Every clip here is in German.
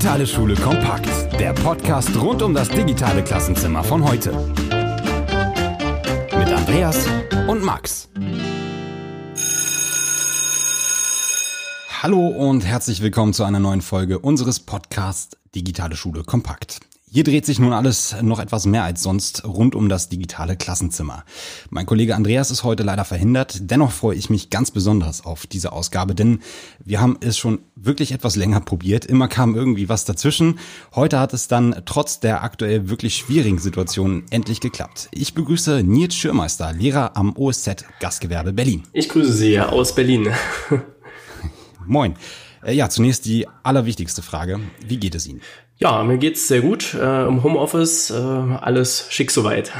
Digitale Schule kompakt. Der Podcast rund um das digitale Klassenzimmer von heute. Mit Andreas und Max. Hallo und herzlich willkommen zu einer neuen Folge unseres Podcasts Digitale Schule kompakt. Hier dreht sich nun alles noch etwas mehr als sonst rund um das digitale Klassenzimmer. Mein Kollege Andreas ist heute leider verhindert, dennoch freue ich mich ganz besonders auf diese Ausgabe, denn wir haben es schon wirklich etwas länger probiert, immer kam irgendwie was dazwischen. Heute hat es dann trotz der aktuell wirklich schwierigen Situation endlich geklappt. Ich begrüße Nils Schürmeister, Lehrer am OSZ Gastgewerbe Berlin. Ich grüße Sie aus Berlin. Moin. Äh, ja, zunächst die allerwichtigste Frage. Wie geht es Ihnen? Ja, mir geht's sehr gut. Äh, Im Homeoffice äh, alles schick soweit.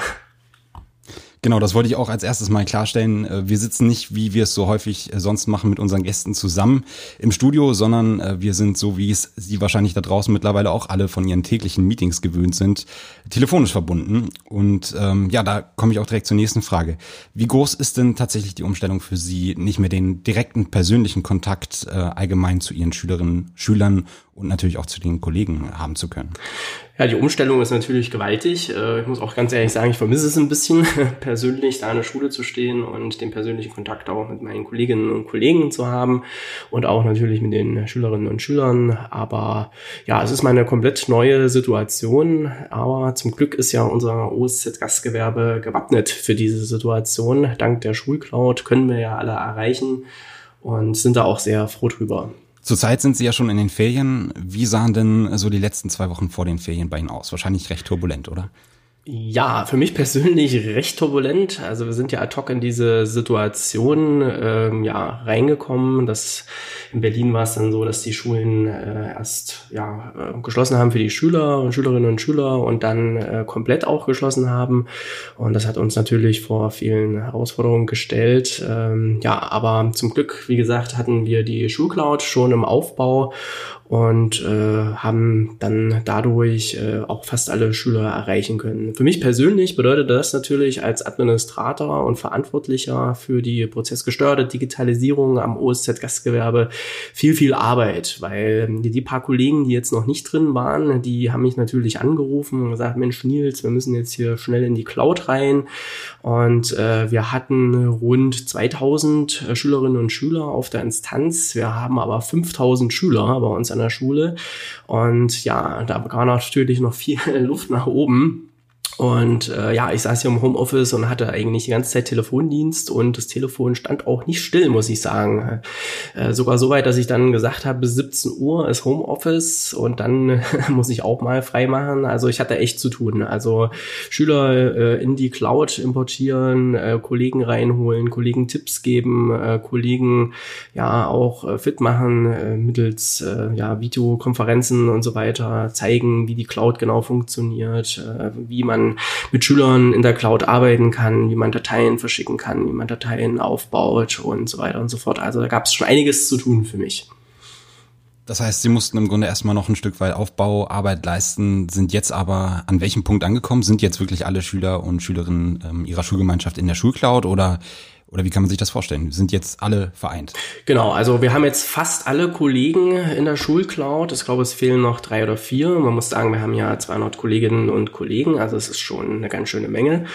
Genau, das wollte ich auch als erstes mal klarstellen. Äh, wir sitzen nicht, wie wir es so häufig äh, sonst machen, mit unseren Gästen zusammen im Studio, sondern äh, wir sind so, wie es Sie wahrscheinlich da draußen mittlerweile auch alle von Ihren täglichen Meetings gewöhnt sind, telefonisch verbunden. Und ähm, ja, da komme ich auch direkt zur nächsten Frage. Wie groß ist denn tatsächlich die Umstellung für Sie, nicht mehr den direkten persönlichen Kontakt äh, allgemein zu Ihren Schülerinnen, Schülern und natürlich auch zu den Kollegen haben zu können? Ja, die Umstellung ist natürlich gewaltig. Äh, ich muss auch ganz ehrlich sagen, ich vermisse es ein bisschen, persönlich da in der Schule zu stehen und den persönlichen Kontakt auch mit meinen Kolleginnen und Kollegen zu haben und auch natürlich mit den Schülerinnen und Schülern. Aber ja, es ist mal eine komplett neue Situation. Aber zum Glück ist ja unser OSZ-Gastgewerbe gewappnet für diese Situation. Dank der Schulcloud können wir ja alle erreichen und sind da auch sehr froh drüber. Zurzeit sind Sie ja schon in den Ferien. Wie sahen denn so die letzten zwei Wochen vor den Ferien bei Ihnen aus? Wahrscheinlich recht turbulent, oder? Ja, für mich persönlich recht turbulent. Also wir sind ja ad hoc in diese Situation ähm, ja reingekommen. Das in Berlin war es dann so, dass die Schulen äh, erst ja äh, geschlossen haben für die Schüler und Schülerinnen und Schüler und dann äh, komplett auch geschlossen haben. Und das hat uns natürlich vor vielen Herausforderungen gestellt. Ähm, ja, aber zum Glück, wie gesagt, hatten wir die Schulcloud schon im Aufbau und äh, haben dann dadurch äh, auch fast alle Schüler erreichen können. Für mich persönlich bedeutet das natürlich als Administrator und Verantwortlicher für die prozessgesteuerte Digitalisierung am OSZ Gastgewerbe viel, viel Arbeit, weil die, die paar Kollegen, die jetzt noch nicht drin waren, die haben mich natürlich angerufen und gesagt, Mensch Nils, wir müssen jetzt hier schnell in die Cloud rein und äh, wir hatten rund 2000 Schülerinnen und Schüler auf der Instanz, wir haben aber 5000 Schüler bei uns an der Schule. Und ja, da war natürlich noch viel Luft nach oben. Und äh, ja, ich saß hier im Homeoffice und hatte eigentlich die ganze Zeit Telefondienst und das Telefon stand auch nicht still, muss ich sagen. Äh, sogar so weit, dass ich dann gesagt habe, bis 17 Uhr ist Homeoffice und dann muss ich auch mal frei machen. Also ich hatte echt zu tun. Also Schüler äh, in die Cloud importieren, äh, Kollegen reinholen, Kollegen Tipps geben, äh, Kollegen ja auch äh, fit machen äh, mittels äh, ja Videokonferenzen und so weiter, zeigen, wie die Cloud genau funktioniert, äh, wie man mit Schülern in der Cloud arbeiten kann, wie man Dateien verschicken kann, wie man Dateien aufbaut und so weiter und so fort. Also da gab es schon einiges zu tun für mich. Das heißt, Sie mussten im Grunde erstmal noch ein Stück weit Aufbauarbeit leisten, sind jetzt aber an welchem Punkt angekommen? Sind jetzt wirklich alle Schüler und Schülerinnen ähm, Ihrer Schulgemeinschaft in der Schulcloud oder oder wie kann man sich das vorstellen? Sind jetzt alle vereint? Genau, also wir haben jetzt fast alle Kollegen in der Schulcloud. Ich glaube, es fehlen noch drei oder vier. Man muss sagen, wir haben ja 200 Kolleginnen und Kollegen, also es ist schon eine ganz schöne Menge.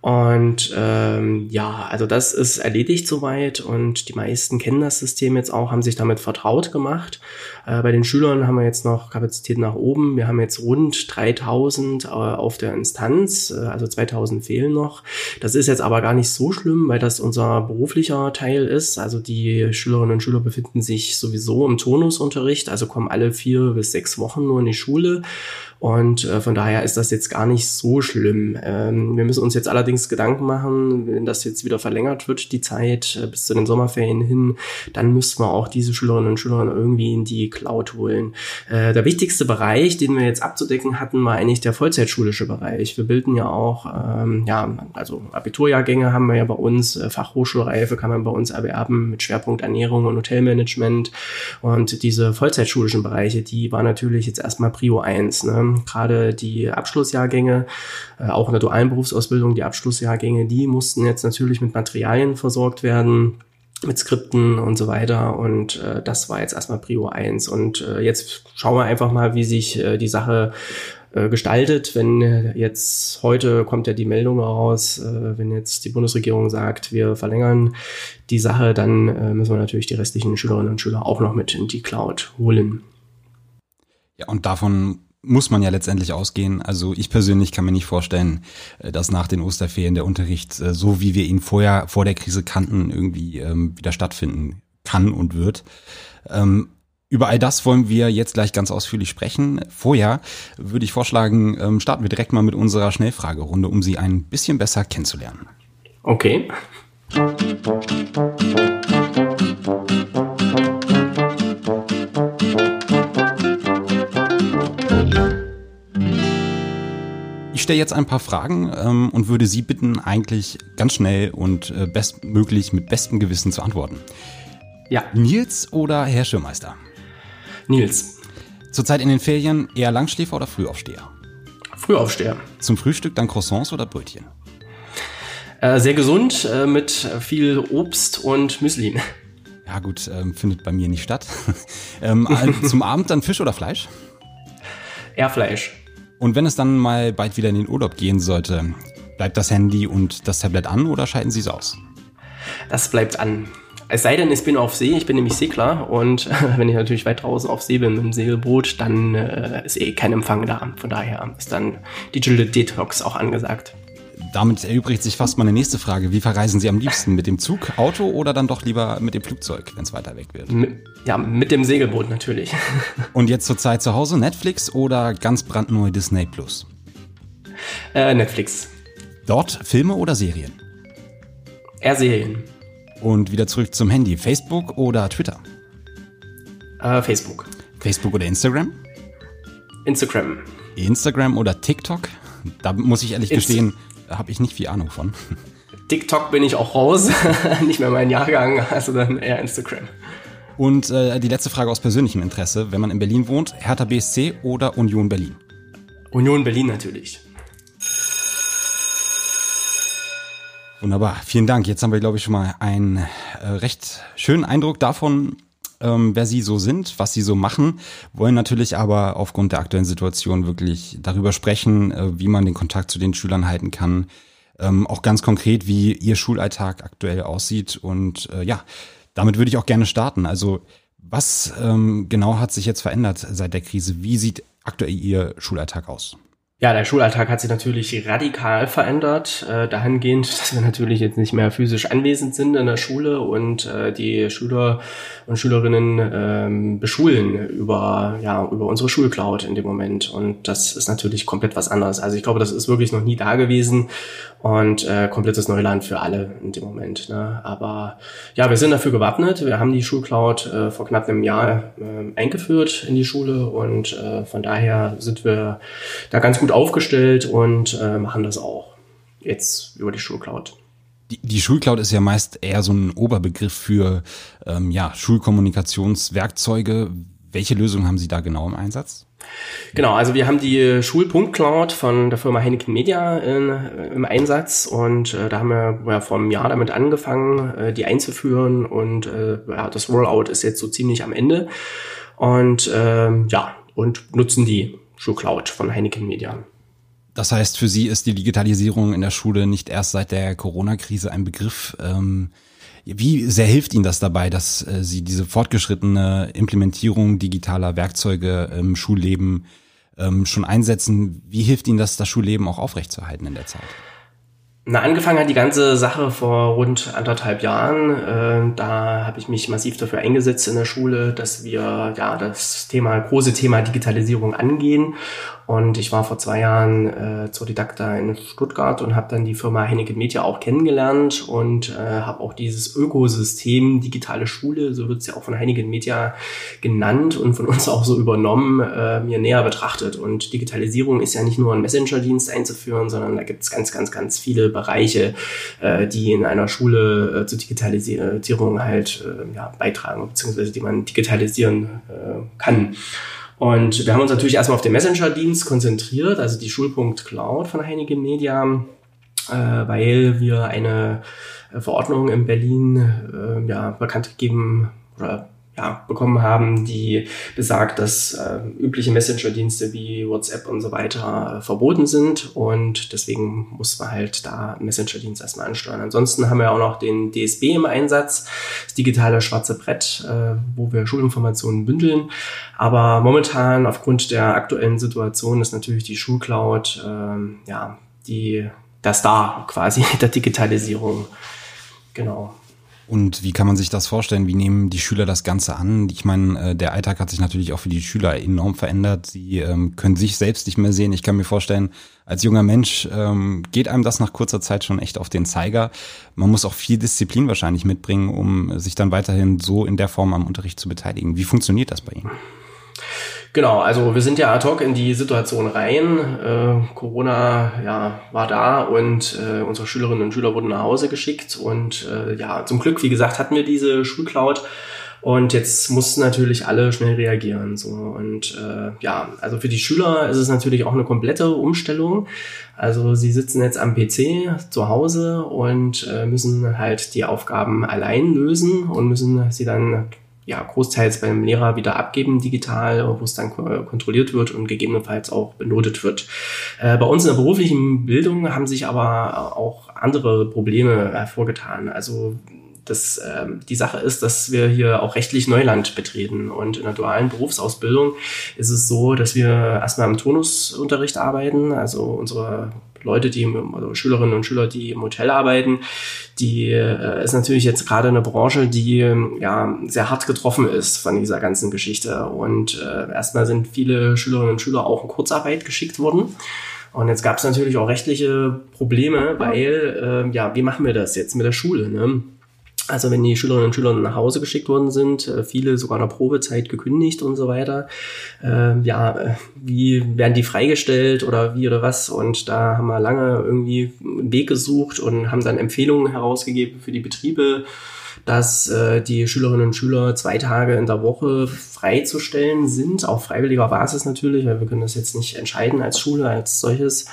Und ähm, ja, also das ist erledigt soweit und die meisten kennen das System jetzt auch, haben sich damit vertraut gemacht. Äh, bei den Schülern haben wir jetzt noch Kapazität nach oben. Wir haben jetzt rund 3000 äh, auf der Instanz, äh, also 2000 fehlen noch. Das ist jetzt aber gar nicht so schlimm, weil das unser beruflicher Teil ist. Also die Schülerinnen und Schüler befinden sich sowieso im Tonusunterricht, also kommen alle vier bis sechs Wochen nur in die Schule. Und äh, von daher ist das jetzt gar nicht so schlimm. Ähm, wir müssen uns jetzt allerdings Gedanken machen, wenn das jetzt wieder verlängert wird, die Zeit äh, bis zu den Sommerferien hin, dann müssten wir auch diese Schülerinnen und Schüler irgendwie in die Cloud holen. Äh, der wichtigste Bereich, den wir jetzt abzudecken hatten, war eigentlich der vollzeitschulische Bereich. Wir bilden ja auch, ähm, ja, also Abiturjahrgänge haben wir ja bei uns, äh, Fachhochschulreife kann man bei uns erwerben mit Schwerpunkt Ernährung und Hotelmanagement. Und diese vollzeitschulischen Bereiche, die war natürlich jetzt erstmal Prio 1. Ne? Gerade die Abschlussjahrgänge, äh, auch in der dualen Berufsausbildung, die Abschlussjahrgänge, die mussten jetzt natürlich mit Materialien versorgt werden mit Skripten und so weiter. Und äh, das war jetzt erstmal Prio 1. Und äh, jetzt schauen wir einfach mal, wie sich äh, die Sache äh, gestaltet. Wenn jetzt heute kommt ja die Meldung raus, äh, wenn jetzt die Bundesregierung sagt, wir verlängern die Sache, dann äh, müssen wir natürlich die restlichen Schülerinnen und Schüler auch noch mit in die Cloud holen. Ja, und davon muss man ja letztendlich ausgehen. Also ich persönlich kann mir nicht vorstellen, äh, dass nach den Osterferien der Unterricht, äh, so wie wir ihn vorher vor der Krise kannten, irgendwie ähm, wieder stattfinden kann und wird. Ähm, über all das wollen wir jetzt gleich ganz ausführlich sprechen. Vorher würde ich vorschlagen, ähm, starten wir direkt mal mit unserer Schnellfragerunde, um Sie ein bisschen besser kennenzulernen. Okay. Stelle jetzt ein paar Fragen ähm, und würde Sie bitten, eigentlich ganz schnell und äh, bestmöglich mit bestem Gewissen zu antworten. Ja. Nils oder Herr Schirmeister? Nils. Zurzeit in den Ferien eher Langschläfer oder Frühaufsteher? Frühaufsteher. Zum Frühstück dann Croissants oder Brötchen? Äh, sehr gesund, äh, mit viel Obst und Müsli. Ja gut, ähm, findet bei mir nicht statt. ähm, zum Abend dann Fisch oder Fleisch? Eher Fleisch. Und wenn es dann mal bald wieder in den Urlaub gehen sollte, bleibt das Handy und das Tablet an oder schalten Sie es aus? Das bleibt an. Es sei denn, ich bin auf See, ich bin nämlich Segler und wenn ich natürlich weit draußen auf See bin mit dem Segelboot, dann äh, ist eh kein Empfang da. Von daher ist dann Digital Detox auch angesagt. Damit erübrigt sich fast meine nächste Frage. Wie verreisen Sie am liebsten? Mit dem Zug, Auto oder dann doch lieber mit dem Flugzeug, wenn es weiter weg wird? Ja, mit dem Segelboot natürlich. Und jetzt zur Zeit zu Hause Netflix oder ganz brandneu Disney Plus? Äh, Netflix. Dort Filme oder Serien? Eher Serien. Und wieder zurück zum Handy. Facebook oder Twitter? Äh, Facebook. Facebook oder Instagram? Instagram. Instagram oder TikTok? Da muss ich ehrlich Inst gestehen, habe ich nicht viel Ahnung von. TikTok bin ich auch raus, nicht mehr mein Jahrgang, also dann eher Instagram. Und äh, die letzte Frage aus persönlichem Interesse, wenn man in Berlin wohnt, Hertha BSC oder Union Berlin? Union Berlin natürlich. Wunderbar, vielen Dank. Jetzt haben wir, glaube ich, schon mal einen äh, recht schönen Eindruck davon, ähm, wer sie so sind, was sie so machen, wollen natürlich aber aufgrund der aktuellen Situation wirklich darüber sprechen, äh, wie man den Kontakt zu den Schülern halten kann, ähm, auch ganz konkret, wie ihr Schulalltag aktuell aussieht. Und äh, ja, damit würde ich auch gerne starten. Also was ähm, genau hat sich jetzt verändert seit der Krise? Wie sieht aktuell Ihr Schulalltag aus? Ja, der Schulalltag hat sich natürlich radikal verändert, äh, dahingehend, dass wir natürlich jetzt nicht mehr physisch anwesend sind in der Schule und äh, die Schüler und Schülerinnen ähm, beschulen über ja über unsere Schulcloud in dem Moment und das ist natürlich komplett was anderes. Also ich glaube, das ist wirklich noch nie da gewesen und äh, komplettes Neuland für alle in dem Moment. Ne? Aber ja, wir sind dafür gewappnet. Wir haben die Schulcloud äh, vor knapp einem Jahr äh, eingeführt in die Schule und äh, von daher sind wir da ganz gut aufgestellt und äh, machen das auch jetzt über die Schulcloud. Die, die Schulcloud ist ja meist eher so ein Oberbegriff für ähm, ja, Schulkommunikationswerkzeuge. Welche Lösung haben Sie da genau im Einsatz? Genau, also wir haben die Schulpunkt-Cloud von der Firma Heineken Media in, im Einsatz und äh, da haben wir ja, vor einem Jahr damit angefangen, äh, die einzuführen und äh, ja, das Rollout ist jetzt so ziemlich am Ende und ähm, ja, und nutzen die Schulcloud von Heineken Media. Das heißt, für Sie ist die Digitalisierung in der Schule nicht erst seit der Corona-Krise ein Begriff. Ähm, wie sehr hilft Ihnen das dabei, dass äh, Sie diese fortgeschrittene Implementierung digitaler Werkzeuge im Schulleben ähm, schon einsetzen? Wie hilft Ihnen das, das Schulleben auch aufrechtzuerhalten in der Zeit? Na, angefangen hat die ganze Sache vor rund anderthalb Jahren. Äh, da habe ich mich massiv dafür eingesetzt in der Schule, dass wir ja das Thema, große Thema Digitalisierung angehen und ich war vor zwei Jahren äh, zur Didakta in Stuttgart und habe dann die Firma Henneken Media auch kennengelernt und äh, habe auch dieses Ökosystem digitale Schule, so wird es ja auch von Henneken Media genannt und von uns auch so übernommen, äh, mir näher betrachtet. Und Digitalisierung ist ja nicht nur ein Messenger-Dienst einzuführen, sondern da gibt es ganz, ganz, ganz viele Bereiche, äh, die in einer Schule äh, zur Digitalisierung halt äh, ja, beitragen, beziehungsweise die man digitalisieren äh, kann. Und wir haben uns natürlich erstmal auf den Messenger-Dienst konzentriert, also die Schulpunkt Cloud von Heineken Media, äh, weil wir eine äh, Verordnung in Berlin äh, ja, bekannt gegeben oder ja, bekommen haben, die besagt, dass äh, übliche Messenger-Dienste wie WhatsApp und so weiter äh, verboten sind und deswegen muss man halt da Messenger-Dienst erstmal ansteuern. Ansonsten haben wir auch noch den DSB im Einsatz, das digitale schwarze Brett, äh, wo wir Schulinformationen bündeln. Aber momentan aufgrund der aktuellen Situation ist natürlich die Schulcloud äh, ja die der Star quasi der Digitalisierung. Genau. Und wie kann man sich das vorstellen? Wie nehmen die Schüler das Ganze an? Ich meine, äh, der Alltag hat sich natürlich auch für die Schüler enorm verändert. Sie ähm, können sich selbst nicht mehr sehen. Ich kann mir vorstellen, als junger Mensch ähm, geht einem das nach kurzer Zeit schon echt auf den Zeiger. Man muss auch viel Disziplin wahrscheinlich mitbringen, um sich dann weiterhin so in der Form am Unterricht zu beteiligen. Wie funktioniert das bei Ihnen? Genau, also wir sind ja ad hoc in die Situation rein. Äh, Corona ja, war da und äh, unsere Schülerinnen und Schüler wurden nach Hause geschickt. Und äh, ja, zum Glück, wie gesagt, hatten wir diese Schulcloud. Und jetzt mussten natürlich alle schnell reagieren. So. Und äh, ja, also für die Schüler ist es natürlich auch eine komplette Umstellung. Also sie sitzen jetzt am PC zu Hause und äh, müssen halt die Aufgaben allein lösen und müssen sie dann ja, großteils beim Lehrer wieder abgeben digital, wo es dann kontrolliert wird und gegebenenfalls auch benotet wird. Äh, bei uns in der beruflichen Bildung haben sich aber auch andere Probleme hervorgetan. Also das, ähm, die Sache ist, dass wir hier auch rechtlich Neuland betreten. Und in der dualen Berufsausbildung ist es so, dass wir erstmal im Turnusunterricht arbeiten. Also unsere Leute, die, also Schülerinnen und Schüler, die im Hotel arbeiten, die äh, ist natürlich jetzt gerade eine Branche, die ja sehr hart getroffen ist von dieser ganzen Geschichte. Und äh, erstmal sind viele Schülerinnen und Schüler auch in Kurzarbeit geschickt worden. Und jetzt gab es natürlich auch rechtliche Probleme, weil, äh, ja, wie machen wir das jetzt mit der Schule? Ne? Also wenn die Schülerinnen und Schüler nach Hause geschickt worden sind, äh, viele sogar in der Probezeit gekündigt und so weiter, äh, ja, äh, wie werden die freigestellt oder wie oder was? Und da haben wir lange irgendwie einen Weg gesucht und haben dann Empfehlungen herausgegeben für die Betriebe, dass äh, die Schülerinnen und Schüler zwei Tage in der Woche freizustellen sind, auf freiwilliger Basis natürlich, weil wir können das jetzt nicht entscheiden als Schule als solches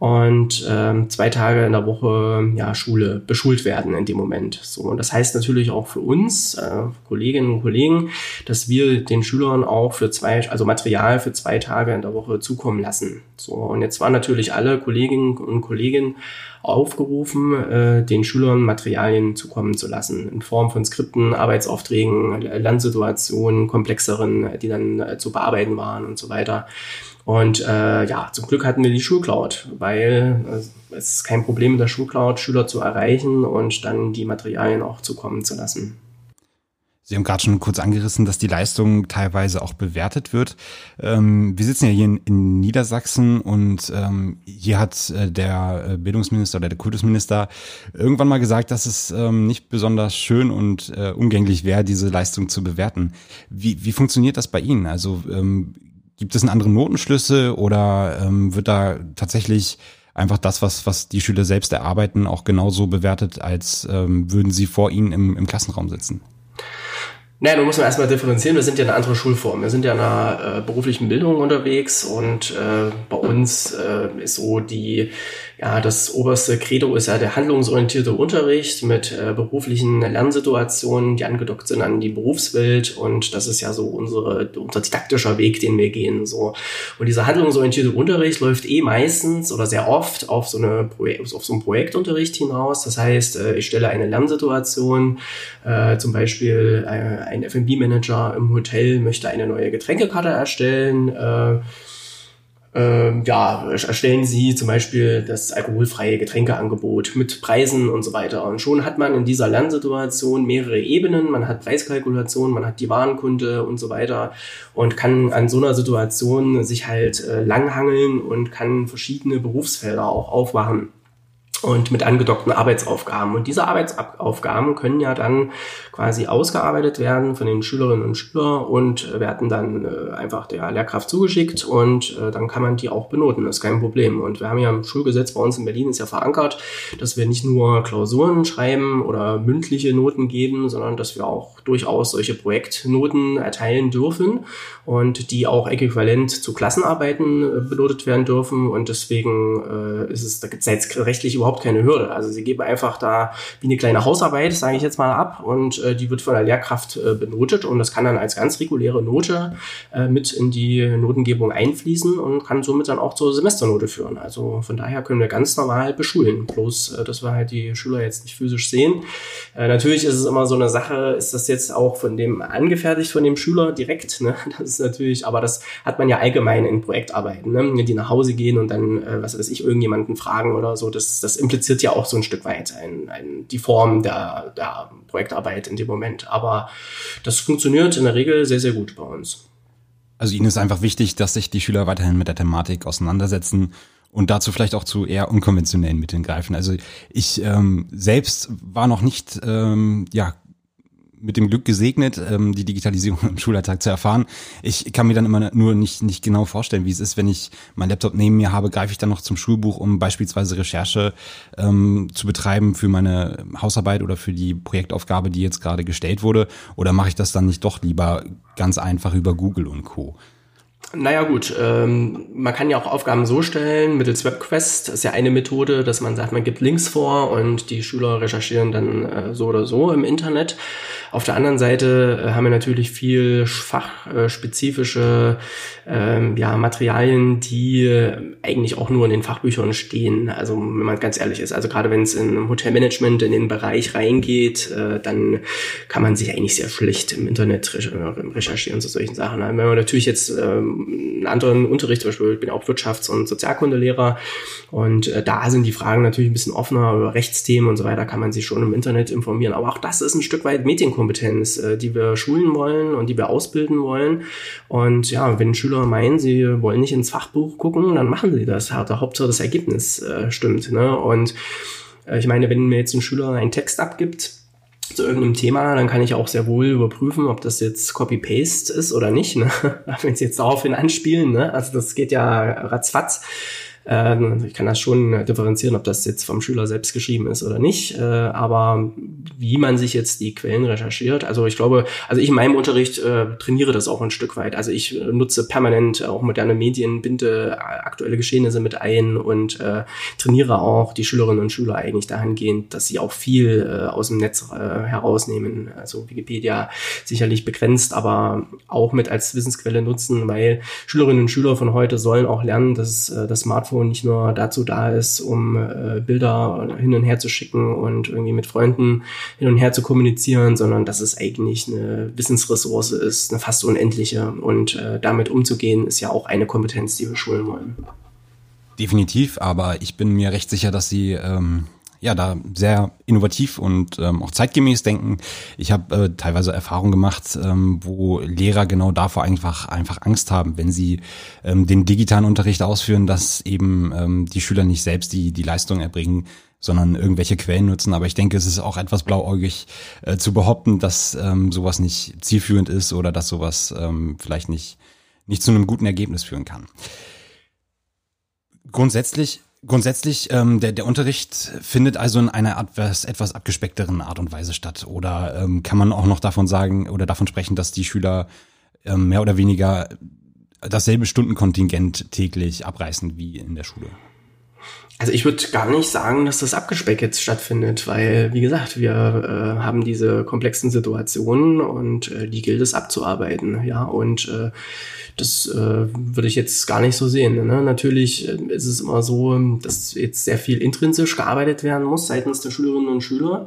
und ähm, zwei Tage in der Woche ja, Schule beschult werden in dem Moment. So, und das heißt natürlich auch für uns, äh, Kolleginnen und Kollegen, dass wir den Schülern auch für zwei, also Material für zwei Tage in der Woche zukommen lassen. So, und jetzt waren natürlich alle Kolleginnen und Kollegen aufgerufen, äh, den Schülern Materialien zukommen zu lassen, in Form von Skripten, Arbeitsaufträgen, Lernsituationen, komplexeren, die dann äh, zu bearbeiten waren und so weiter. Und äh, ja, zum Glück hatten wir die Schulcloud, weil äh, es ist kein Problem mit der Schulcloud, Schüler zu erreichen und dann die Materialien auch zukommen zu lassen. Sie haben gerade schon kurz angerissen, dass die Leistung teilweise auch bewertet wird. Ähm, wir sitzen ja hier in, Niedersachsen und ähm, hier hat äh, der äh, Bildungsminister oder der Kultusminister irgendwann mal gesagt, dass es ähm, nicht besonders schön und äh, umgänglich wäre, diese Leistung zu bewerten. Wie, wie funktioniert das bei Ihnen? Also Gibt es einen anderen Notenschlüsse oder wird da tatsächlich einfach das, was, was die Schüler selbst erarbeiten, auch genauso bewertet, als würden sie vor ihnen im, im Klassenraum sitzen? Naja, du musst man erstmal differenzieren. Wir sind ja eine andere Schulform. Wir sind ja in einer äh, beruflichen Bildung unterwegs und äh, bei uns äh, ist so die ja, das oberste Credo ist ja der handlungsorientierte Unterricht mit äh, beruflichen Lernsituationen, die angedockt sind an die Berufswelt. Und das ist ja so unsere, unser didaktischer Weg, den wir gehen. So. Und dieser handlungsorientierte Unterricht läuft eh meistens oder sehr oft auf so, eine auf so einen Projektunterricht hinaus. Das heißt, äh, ich stelle eine Lernsituation, äh, zum Beispiel äh, ein F&B-Manager im Hotel möchte eine neue Getränkekarte erstellen. Äh, ähm, ja, erstellen Sie zum Beispiel das alkoholfreie Getränkeangebot mit Preisen und so weiter. Und schon hat man in dieser Lernsituation mehrere Ebenen. Man hat Preiskalkulation, man hat die Warenkunde und so weiter und kann an so einer Situation sich halt äh, langhangeln und kann verschiedene Berufsfelder auch aufmachen und mit angedockten Arbeitsaufgaben. Und diese Arbeitsaufgaben können ja dann quasi ausgearbeitet werden von den Schülerinnen und Schülern und werden dann äh, einfach der Lehrkraft zugeschickt und äh, dann kann man die auch benoten. Das ist kein Problem. Und wir haben ja im Schulgesetz bei uns in Berlin ist ja verankert, dass wir nicht nur Klausuren schreiben oder mündliche Noten geben, sondern dass wir auch durchaus solche Projektnoten erteilen dürfen und die auch äquivalent zu Klassenarbeiten äh, benotet werden dürfen. Und deswegen äh, ist es da rechtlich überhaupt überhaupt keine Hürde. Also sie geben einfach da wie eine kleine Hausarbeit, sage ich jetzt mal, ab und äh, die wird von der Lehrkraft äh, benotet und das kann dann als ganz reguläre Note äh, mit in die Notengebung einfließen und kann somit dann auch zur Semesternote führen. Also von daher können wir ganz normal beschulen, bloß äh, dass wir halt die Schüler jetzt nicht physisch sehen. Äh, natürlich ist es immer so eine Sache, ist das jetzt auch von dem angefertigt von dem Schüler direkt, ne? Das ist natürlich, aber das hat man ja allgemein in Projektarbeiten, ne? die nach Hause gehen und dann, äh, was weiß ich, irgendjemanden fragen oder so. Das, das impliziert ja auch so ein Stück weit ein, ein, die Form der, der Projektarbeit in dem Moment. Aber das funktioniert in der Regel sehr, sehr gut bei uns. Also Ihnen ist einfach wichtig, dass sich die Schüler weiterhin mit der Thematik auseinandersetzen und dazu vielleicht auch zu eher unkonventionellen Mitteln greifen. Also ich ähm, selbst war noch nicht ähm, ja mit dem Glück gesegnet, ähm, die Digitalisierung im Schulalltag zu erfahren. Ich kann mir dann immer nur nicht, nicht genau vorstellen, wie es ist, wenn ich meinen Laptop neben mir habe, greife ich dann noch zum Schulbuch, um beispielsweise Recherche ähm, zu betreiben für meine Hausarbeit oder für die Projektaufgabe, die jetzt gerade gestellt wurde, oder mache ich das dann nicht doch lieber ganz einfach über Google und Co. Naja gut, ähm, man kann ja auch Aufgaben so stellen, mittels WebQuest ist ja eine Methode, dass man sagt, man gibt Links vor und die Schüler recherchieren dann äh, so oder so im Internet. Auf der anderen Seite äh, haben wir natürlich viel fachspezifische ähm, ja, Materialien, die äh, eigentlich auch nur in den Fachbüchern stehen. Also wenn man ganz ehrlich ist, also gerade wenn es in Hotelmanagement in den Bereich reingeht, äh, dann kann man sich eigentlich sehr schlecht im Internet recherchieren zu solchen Sachen. Wenn man natürlich jetzt ähm, einen anderen Unterricht, zum Beispiel ich bin auch Wirtschafts- und Sozialkundelehrer und äh, da sind die Fragen natürlich ein bisschen offener über Rechtsthemen und so weiter, kann man sich schon im Internet informieren. Aber auch das ist ein Stück weit Medienkompetenz, äh, die wir schulen wollen und die wir ausbilden wollen. Und ja, wenn Schüler meinen, sie wollen nicht ins Fachbuch gucken, dann machen sie das. Hauptsache das Ergebnis äh, stimmt. Ne? Und äh, ich meine, wenn mir jetzt ein Schüler einen Text abgibt, zu irgendeinem Thema, dann kann ich auch sehr wohl überprüfen, ob das jetzt Copy-Paste ist oder nicht. Ne? Wenn Sie jetzt daraufhin anspielen, ne? also das geht ja ratzfatz. Ähm, ich kann das schon differenzieren, ob das jetzt vom Schüler selbst geschrieben ist oder nicht. Äh, aber wie man sich jetzt die Quellen recherchiert, also ich glaube, also ich in meinem Unterricht äh, trainiere das auch ein Stück weit. Also ich nutze permanent auch moderne Medien, binde aktuelle Geschehnisse mit ein und äh, trainiere auch die Schülerinnen und Schüler eigentlich dahingehend, dass sie auch viel äh, aus dem Netz äh, herausnehmen. Also Wikipedia sicherlich begrenzt, aber auch mit als Wissensquelle nutzen, weil Schülerinnen und Schüler von heute sollen auch lernen, dass äh, das Smartphone Smartphone nicht nur dazu da ist, um äh, Bilder hin und her zu schicken und irgendwie mit Freunden hin und her zu kommunizieren, sondern dass es eigentlich eine Wissensressource ist, eine fast unendliche. Und äh, damit umzugehen, ist ja auch eine Kompetenz, die wir schulen wollen. Definitiv, aber ich bin mir recht sicher, dass Sie ähm, ja da sehr innovativ und ähm, auch zeitgemäß denken. Ich habe äh, teilweise Erfahrungen gemacht, ähm, wo Lehrer genau davor einfach einfach Angst haben, wenn sie ähm, den digitalen Unterricht ausführen, dass eben ähm, die Schüler nicht selbst die die Leistung erbringen, sondern irgendwelche Quellen nutzen. Aber ich denke, es ist auch etwas blauäugig äh, zu behaupten, dass ähm, sowas nicht zielführend ist oder dass sowas ähm, vielleicht nicht nicht zu einem guten Ergebnis führen kann. Grundsätzlich Grundsätzlich, ähm, der, der Unterricht findet also in einer etwas, etwas abgespeckteren Art und Weise statt. Oder ähm, kann man auch noch davon sagen oder davon sprechen, dass die Schüler ähm, mehr oder weniger dasselbe Stundenkontingent täglich abreißen wie in der Schule? Also ich würde gar nicht sagen, dass das abgespeckt jetzt stattfindet, weil, wie gesagt, wir äh, haben diese komplexen Situationen und äh, die gilt es abzuarbeiten, ja. Und äh, das äh, würde ich jetzt gar nicht so sehen. Ne? Natürlich äh, ist es immer so, dass jetzt sehr viel intrinsisch gearbeitet werden muss seitens der Schülerinnen und Schüler.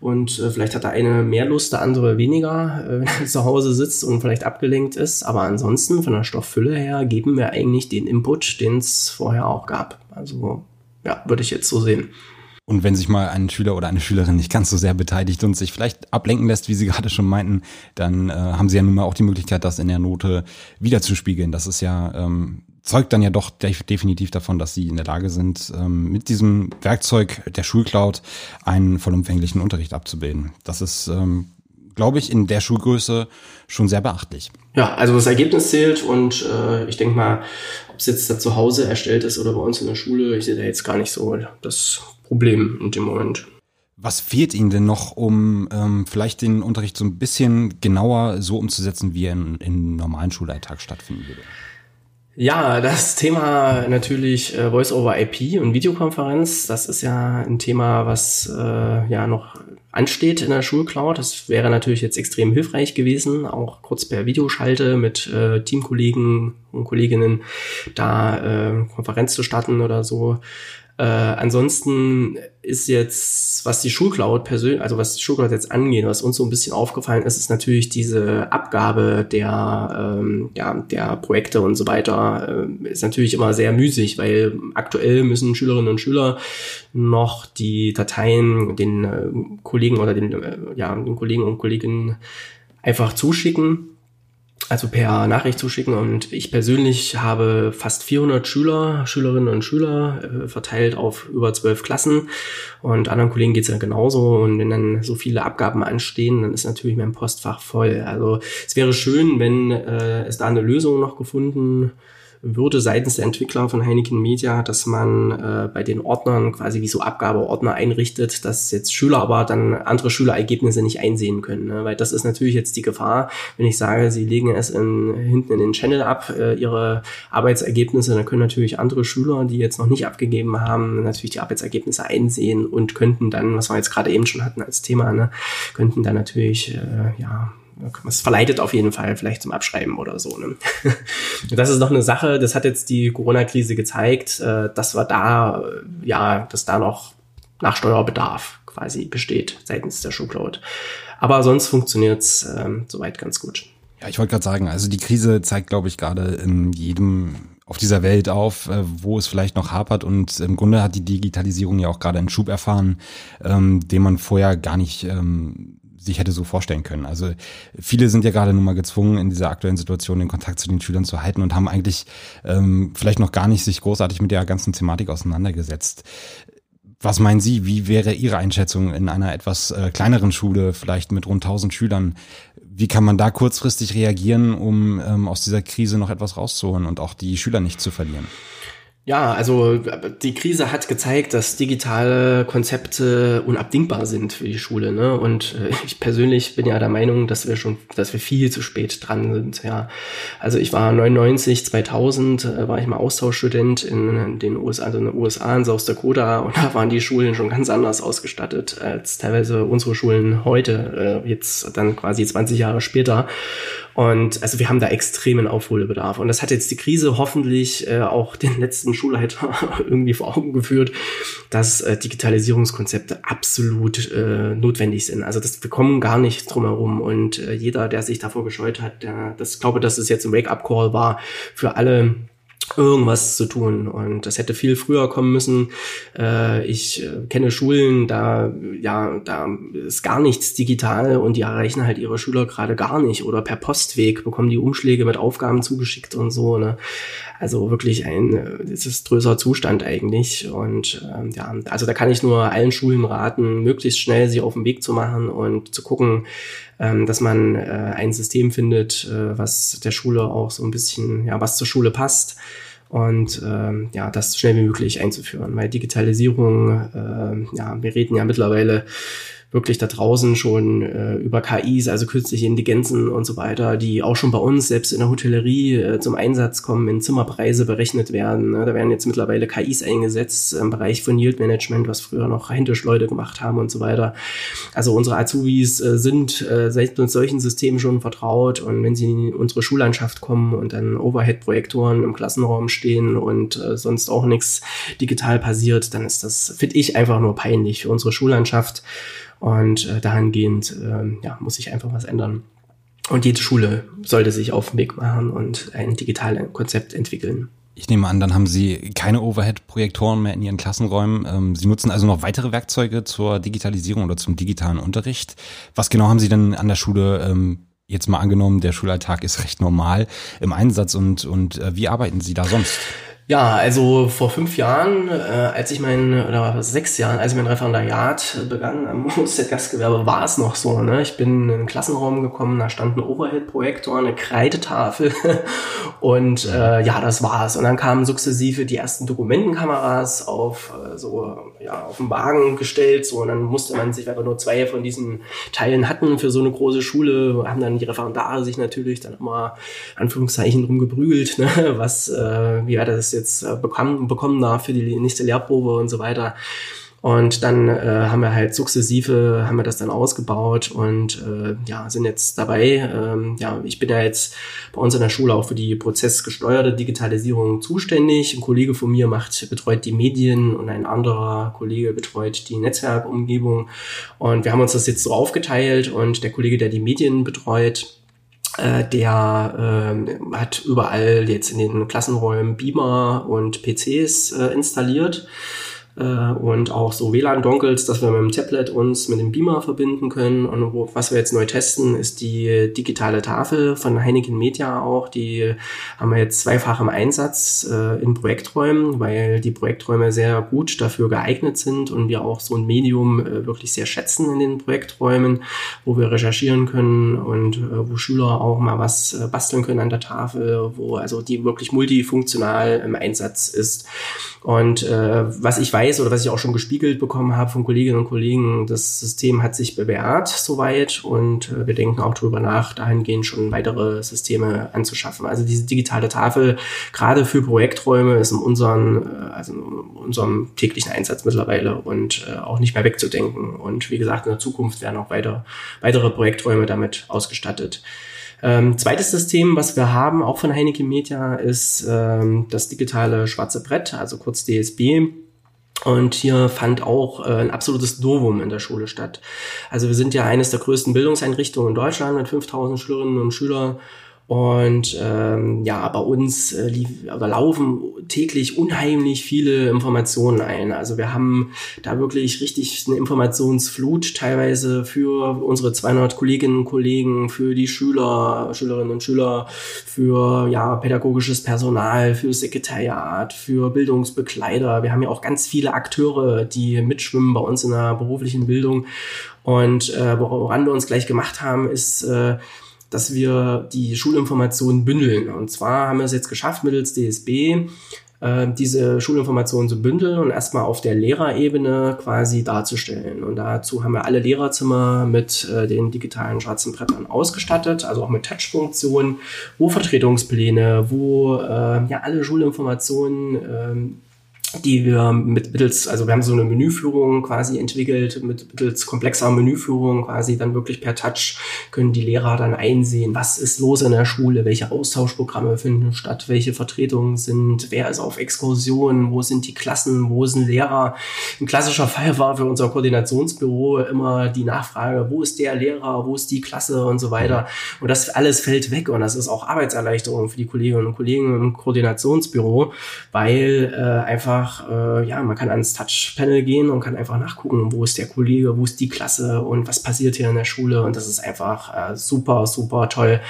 Und äh, vielleicht hat der eine mehr Lust, der andere weniger, äh, wenn er zu Hause sitzt und vielleicht abgelenkt ist. Aber ansonsten von der Stofffülle her geben wir eigentlich den Input, den es vorher auch gab. Also ja, würde ich jetzt so sehen. Und wenn sich mal ein Schüler oder eine Schülerin nicht ganz so sehr beteiligt und sich vielleicht ablenken lässt, wie Sie gerade schon meinten, dann äh, haben Sie ja nun mal auch die Möglichkeit, das in der Note wiederzuspiegeln. Das ist ja ähm, zeugt dann ja doch definitiv davon, dass Sie in der Lage sind, ähm, mit diesem Werkzeug der Schulcloud einen vollumfänglichen Unterricht abzubilden. Das ist ähm, glaube ich, in der Schulgröße schon sehr beachtlich. Ja, also das Ergebnis zählt und äh, ich denke mal, ob jetzt da zu Hause erstellt ist oder bei uns in der Schule, ich sehe da jetzt gar nicht so das Problem in dem Moment. Was fehlt Ihnen denn noch, um ähm, vielleicht den Unterricht so ein bisschen genauer so umzusetzen, wie er in, in normalen Schulalltag stattfinden würde? Ja, das Thema natürlich äh, Voice over IP und Videokonferenz, das ist ja ein Thema, was äh, ja noch ansteht in der Schulcloud. Das wäre natürlich jetzt extrem hilfreich gewesen, auch kurz per Videoschalte mit äh, Teamkollegen und Kolleginnen da äh, Konferenz zu starten oder so. Äh, ansonsten ist jetzt, was die Schulcloud persönlich, also was die Schulcloud jetzt angeht, was uns so ein bisschen aufgefallen ist, ist natürlich diese Abgabe der, ähm, ja, der Projekte und so weiter, äh, ist natürlich immer sehr müßig, weil aktuell müssen Schülerinnen und Schüler noch die Dateien den äh, Kollegen oder den, äh, ja, den Kollegen und Kolleginnen einfach zuschicken also per Nachricht zuschicken. Und ich persönlich habe fast 400 Schüler, Schülerinnen und Schüler äh, verteilt auf über zwölf Klassen. Und anderen Kollegen geht's ja genauso. Und wenn dann so viele Abgaben anstehen, dann ist natürlich mein Postfach voll. Also es wäre schön, wenn äh, es da eine Lösung noch gefunden würde seitens der Entwickler von Heineken Media, dass man äh, bei den Ordnern quasi wie so Abgabeordner einrichtet, dass jetzt Schüler aber dann andere Schülerergebnisse nicht einsehen können. Ne? Weil das ist natürlich jetzt die Gefahr, wenn ich sage, sie legen es in, hinten in den Channel ab, äh, ihre Arbeitsergebnisse, dann können natürlich andere Schüler, die jetzt noch nicht abgegeben haben, natürlich die Arbeitsergebnisse einsehen und könnten dann, was wir jetzt gerade eben schon hatten als Thema, ne, könnten dann natürlich äh, ja es verleitet auf jeden Fall vielleicht zum Abschreiben oder so. Ne? Das ist noch eine Sache, das hat jetzt die Corona-Krise gezeigt, äh, dass wir da, äh, ja, dass da noch Nachsteuerbedarf quasi besteht seitens der Schuhcloud. Aber sonst funktioniert's ähm, soweit ganz gut. Ja, ich wollte gerade sagen, also die Krise zeigt, glaube ich, gerade in jedem auf dieser Welt auf, äh, wo es vielleicht noch hapert. Und im Grunde hat die Digitalisierung ja auch gerade einen Schub erfahren, ähm, den man vorher gar nicht ähm, sich hätte so vorstellen können. Also viele sind ja gerade nun mal gezwungen, in dieser aktuellen Situation den Kontakt zu den Schülern zu halten und haben eigentlich ähm, vielleicht noch gar nicht sich großartig mit der ganzen Thematik auseinandergesetzt. Was meinen Sie, wie wäre Ihre Einschätzung in einer etwas äh, kleineren Schule, vielleicht mit rund 1000 Schülern? Wie kann man da kurzfristig reagieren, um ähm, aus dieser Krise noch etwas rauszuholen und auch die Schüler nicht zu verlieren? Ja, also die Krise hat gezeigt, dass digitale Konzepte unabdingbar sind für die Schule. Ne? Und äh, ich persönlich bin ja der Meinung, dass wir schon, dass wir viel zu spät dran sind. Ja, also ich war 99, 2000 äh, war ich mal Austauschstudent in den USA, also in den USA in South Dakota, und da waren die Schulen schon ganz anders ausgestattet als teilweise unsere Schulen heute. Äh, jetzt dann quasi 20 Jahre später. Und also wir haben da extremen Aufholbedarf. Und das hat jetzt die Krise hoffentlich äh, auch den letzten Schulleiter irgendwie vor Augen geführt, dass äh, Digitalisierungskonzepte absolut äh, notwendig sind. Also das, wir kommen gar nicht drum herum. Und äh, jeder, der sich davor gescheut hat, der, das glaube, dass es jetzt ein Wake-up-Call war für alle irgendwas zu tun und das hätte viel früher kommen müssen. Äh, ich äh, kenne Schulen, da ja, da ist gar nichts digital und die erreichen halt ihre Schüler gerade gar nicht oder per Postweg bekommen die Umschläge mit Aufgaben zugeschickt und so. Ne? Also wirklich ein äh, desaströser Zustand eigentlich und ähm, ja, also da kann ich nur allen Schulen raten, möglichst schnell sich auf den Weg zu machen und zu gucken, ähm, dass man äh, ein System findet, äh, was der Schule auch so ein bisschen, ja, was zur Schule passt und ähm, ja, das schnell wie möglich einzuführen, weil Digitalisierung, äh, ja, wir reden ja mittlerweile wirklich da draußen schon äh, über KIs, also künstliche Intelligenzen und so weiter, die auch schon bei uns selbst in der Hotellerie äh, zum Einsatz kommen, wenn Zimmerpreise berechnet werden. Ne? Da werden jetzt mittlerweile KIs eingesetzt im Bereich von Yield Management, was früher noch händisch Leute gemacht haben und so weiter. Also unsere Azubis äh, sind äh, seit uns solchen Systemen schon vertraut und wenn sie in unsere Schullandschaft kommen und dann Overhead-Projektoren im Klassenraum stehen und äh, sonst auch nichts digital passiert, dann ist das, finde ich, einfach nur peinlich für unsere Schullandschaft. Und äh, dahingehend äh, ja, muss sich einfach was ändern. Und jede Schule sollte sich auf den Weg machen und ein digitales Konzept entwickeln. Ich nehme an, dann haben Sie keine Overhead-Projektoren mehr in Ihren Klassenräumen. Ähm, Sie nutzen also noch weitere Werkzeuge zur Digitalisierung oder zum digitalen Unterricht. Was genau haben Sie denn an der Schule ähm, jetzt mal angenommen, der Schulalltag ist recht normal im Einsatz und, und äh, wie arbeiten Sie da sonst? Ja, also vor fünf Jahren, äh, als ich mein, oder sechs Jahren, als ich mein Referendariat begann am Gastgewerbe, war es noch so. Ne? Ich bin in den Klassenraum gekommen, da stand ein Overhead-Projektor, eine Kreidetafel und äh, ja, das war's. Und dann kamen sukzessive die ersten Dokumentenkameras auf äh, so ja auf den Wagen gestellt, so und dann musste man sich, weil wir nur zwei von diesen Teilen hatten für so eine große Schule, haben dann die Referendare sich natürlich dann immer Anführungszeichen drum geprügelt, ne? was äh, wie war das jetzt äh, bekommen, bekommen darf für die nächste Lehrprobe und so weiter. Und dann äh, haben wir halt sukzessive, haben wir das dann ausgebaut und äh, ja, sind jetzt dabei. Ähm, ja, ich bin da jetzt bei uns in der Schule auch für die prozessgesteuerte Digitalisierung zuständig. Ein Kollege von mir macht, betreut die Medien und ein anderer Kollege betreut die Netzwerkumgebung. Und wir haben uns das jetzt so aufgeteilt und der Kollege, der die Medien betreut, äh, der äh, hat überall jetzt in den Klassenräumen Beamer und PCs äh, installiert und auch so WLAN-Dongles, dass wir mit dem Tablet uns mit dem Beamer verbinden können. Und wo, was wir jetzt neu testen, ist die digitale Tafel von Heineken Media auch. Die haben wir jetzt zweifach im Einsatz äh, in Projekträumen, weil die Projekträume sehr gut dafür geeignet sind und wir auch so ein Medium äh, wirklich sehr schätzen in den Projekträumen, wo wir recherchieren können und äh, wo Schüler auch mal was äh, basteln können an der Tafel, wo also die wirklich multifunktional im Einsatz ist. Und äh, was ich weiß oder was ich auch schon gespiegelt bekommen habe von Kolleginnen und Kollegen, das System hat sich bewährt soweit und äh, wir denken auch darüber nach, dahingehend schon weitere Systeme anzuschaffen. Also diese digitale Tafel, gerade für Projekträume, ist in, unseren, äh, also in unserem täglichen Einsatz mittlerweile und äh, auch nicht mehr wegzudenken. Und wie gesagt, in der Zukunft werden auch weiter, weitere Projekträume damit ausgestattet. Ähm, zweites System, was wir haben, auch von Heineken Media, ist ähm, das digitale schwarze Brett, also kurz DSB. Und hier fand auch äh, ein absolutes Novum in der Schule statt. Also wir sind ja eines der größten Bildungseinrichtungen in Deutschland mit 5000 Schülerinnen und Schülern und ähm, ja, bei uns äh, lief, oder laufen täglich unheimlich viele Informationen ein. Also wir haben da wirklich richtig eine Informationsflut teilweise für unsere 200 Kolleginnen und Kollegen, für die Schüler, Schülerinnen und Schüler, für ja pädagogisches Personal, für Sekretariat, für Bildungsbegleiter. Wir haben ja auch ganz viele Akteure, die mitschwimmen bei uns in der beruflichen Bildung. Und äh, woran wir uns gleich gemacht haben, ist äh, dass wir die Schulinformationen bündeln. Und zwar haben wir es jetzt geschafft, mittels DSB äh, diese Schulinformationen zu bündeln und erstmal auf der Lehrerebene quasi darzustellen. Und dazu haben wir alle Lehrerzimmer mit äh, den digitalen schwarzen Brettern ausgestattet, also auch mit Touch-Funktionen, wo Vertretungspläne, wo äh, ja alle Schulinformationen ähm, die wir mit mittels, also wir haben so eine Menüführung quasi entwickelt, mit mittels komplexer Menüführung quasi dann wirklich per Touch können die Lehrer dann einsehen, was ist los in der Schule, welche Austauschprogramme finden statt, welche Vertretungen sind, wer ist auf Exkursionen, wo sind die Klassen, wo sind Lehrer. Ein klassischer Fall war für unser Koordinationsbüro immer die Nachfrage, wo ist der Lehrer, wo ist die Klasse und so weiter. Und das alles fällt weg und das ist auch Arbeitserleichterung für die Kolleginnen und Kollegen im Koordinationsbüro, weil äh, einfach einfach, äh, ja, man kann ans Touchpanel gehen und kann einfach nachgucken, wo ist der Kollege, wo ist die Klasse und was passiert hier in der Schule. Und das ist einfach äh, super, super toll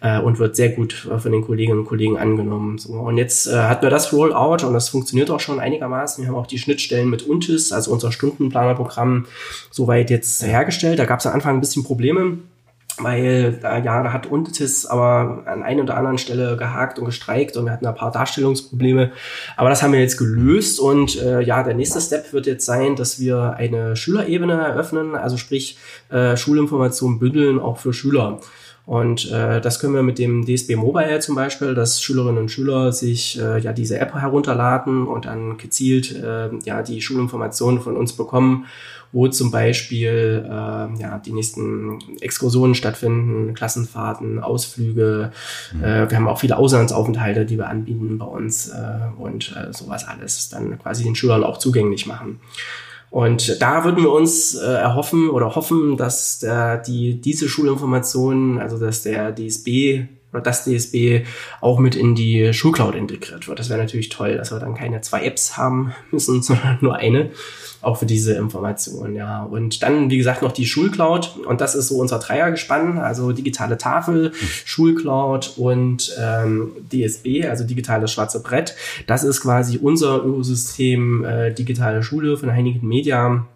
äh, und wird sehr gut äh, von den Kolleginnen und Kollegen angenommen. So, und jetzt äh, hatten wir das Rollout und das funktioniert auch schon einigermaßen. Wir haben auch die Schnittstellen mit Untis, also unser Stundenplanerprogramm, soweit jetzt hergestellt. Da gab es am Anfang ein bisschen Probleme weil äh, ja, da hat Untis aber an einer oder anderen Stelle gehakt und gestreikt und wir hatten ein paar Darstellungsprobleme. Aber das haben wir jetzt gelöst und äh, ja, der nächste Step wird jetzt sein, dass wir eine Schülerebene eröffnen, also sprich äh, Schulinformationen bündeln auch für Schüler. Und äh, das können wir mit dem DSB Mobile zum Beispiel, dass Schülerinnen und Schüler sich äh, ja diese App herunterladen und dann gezielt äh, ja die Schulinformationen von uns bekommen wo zum Beispiel äh, ja, die nächsten Exkursionen stattfinden, Klassenfahrten, Ausflüge. Mhm. Äh, wir haben auch viele Auslandsaufenthalte, die wir anbieten bei uns äh, und äh, sowas alles dann quasi den Schülern auch zugänglich machen. Und da würden wir uns äh, erhoffen oder hoffen, dass der, die, diese Schulinformationen, also dass der DSB oder das DSB auch mit in die Schulcloud integriert wird. Das wäre natürlich toll, dass wir dann keine zwei Apps haben müssen, sondern nur eine, auch für diese Informationen, ja. Und dann, wie gesagt, noch die Schulcloud und das ist so unser Dreiergespann, also digitale Tafel, mhm. Schulcloud und ähm, DSB, also digitales schwarze Brett. Das ist quasi unser Ökosystem äh, digitale Schule von Heinigen Media,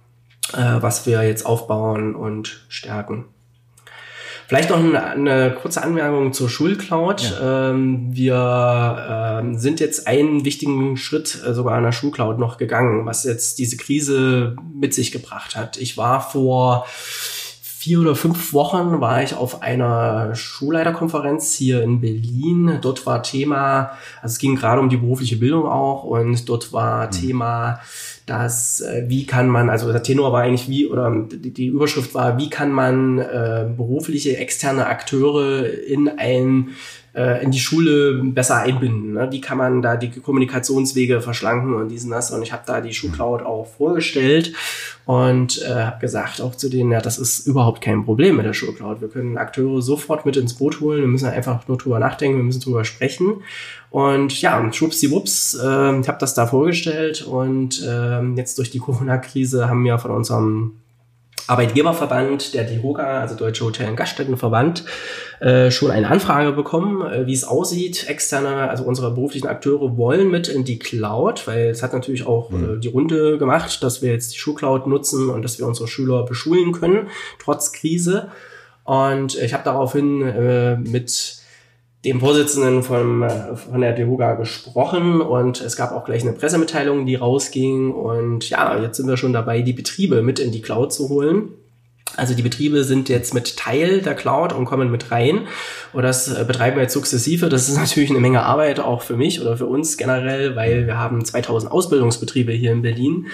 äh, was wir jetzt aufbauen und stärken. Vielleicht noch eine, eine kurze Anmerkung zur Schulcloud. Ja. Ähm, wir ähm, sind jetzt einen wichtigen Schritt äh, sogar an der Schulcloud noch gegangen, was jetzt diese Krise mit sich gebracht hat. Ich war vor vier oder fünf Wochen war ich auf einer Schulleiterkonferenz hier in Berlin. Dort war Thema, also es ging gerade um die berufliche Bildung auch und dort war mhm. Thema dass äh, wie kann man, also der Tenor war eigentlich wie, oder die, die Überschrift war, wie kann man äh, berufliche externe Akteure in ein äh, in die Schule besser einbinden. Ne? Wie kann man da die Kommunikationswege verschlanken und diesen das. Und ich habe da die Schulcloud auch vorgestellt und äh, habe gesagt auch zu denen, ja, das ist überhaupt kein Problem mit der Schulcloud. Wir können Akteure sofort mit ins Boot holen. Wir müssen einfach nur drüber nachdenken, wir müssen drüber sprechen. Und ja, schwuppsiwupps, äh, ich habe das da vorgestellt und äh, jetzt durch die Corona-Krise haben wir von unserem Arbeitgeberverband, der DIHOGA, also Deutsche Hotel- und Gaststättenverband, äh, schon eine Anfrage bekommen, äh, wie es aussieht. Externe, also unsere beruflichen Akteure wollen mit in die Cloud, weil es hat natürlich auch mhm. äh, die Runde gemacht, dass wir jetzt die Schulcloud nutzen und dass wir unsere Schüler beschulen können, trotz Krise. Und ich habe daraufhin äh, mit dem Vorsitzenden von, äh, von der DEHOGA gesprochen und es gab auch gleich eine Pressemitteilung, die rausging. Und ja, jetzt sind wir schon dabei, die Betriebe mit in die Cloud zu holen. Also die Betriebe sind jetzt mit Teil der Cloud und kommen mit rein. Und das äh, betreiben wir jetzt sukzessive. Das ist natürlich eine Menge Arbeit auch für mich oder für uns generell, weil wir haben 2000 Ausbildungsbetriebe hier in Berlin.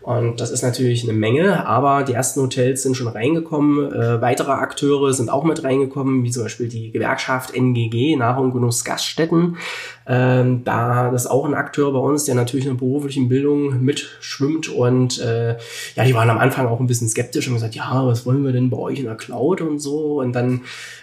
Und das ist natürlich eine Menge, aber die ersten Hotels sind schon reingekommen. Äh, weitere Akteure sind auch mit reingekommen, wie zum Beispiel die Gewerkschaft NGG, Nahrung, Genuss, Gaststätten. Ähm, da das ist auch ein Akteur bei uns, der natürlich in der beruflichen Bildung mitschwimmt und äh, ja, die waren am Anfang auch ein bisschen skeptisch und gesagt, ja, was wollen wir denn bei euch in der Cloud und so und dann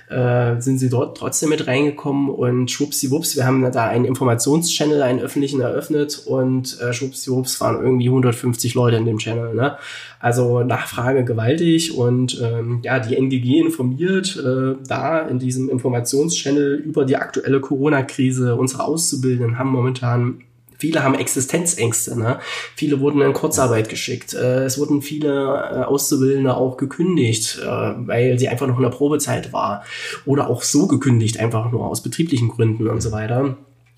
äh, sind sie dort trotzdem mit reingekommen und schwuppsiwupps, wir haben da einen Informationschannel, einen öffentlichen eröffnet und äh, schwuppsiwupps waren irgendwie 150 Leute in dem Channel. Ne? Also Nachfrage gewaltig und ähm, ja, die NGG informiert äh, da in diesem Informationschannel über die aktuelle Corona-Krise. Unsere Auszubildenden haben momentan Viele haben Existenzängste. Ne? Viele wurden in Kurzarbeit geschickt. Äh, es wurden viele äh, Auszubildende auch gekündigt, äh, weil sie einfach noch in der Probezeit war. Oder auch so gekündigt, einfach nur aus betrieblichen Gründen und so weiter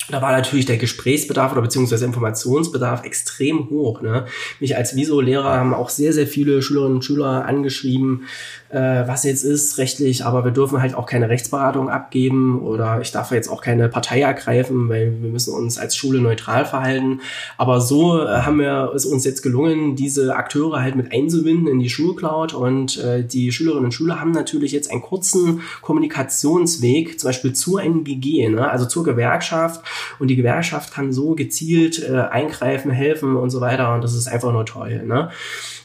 da war natürlich der Gesprächsbedarf oder beziehungsweise Informationsbedarf extrem hoch. Ne? Mich als Viso-Lehrer haben auch sehr, sehr viele Schülerinnen und Schüler angeschrieben, äh, was jetzt ist rechtlich, aber wir dürfen halt auch keine Rechtsberatung abgeben oder ich darf jetzt auch keine Partei ergreifen, weil wir müssen uns als Schule neutral verhalten. Aber so äh, haben wir es uns jetzt gelungen, diese Akteure halt mit einzubinden in die Schulcloud und äh, die Schülerinnen und Schüler haben natürlich jetzt einen kurzen Kommunikationsweg, zum Beispiel zu NGG, ne? also zur Gewerkschaft und die Gewerkschaft kann so gezielt äh, eingreifen, helfen und so weiter und das ist einfach nur toll. Ne?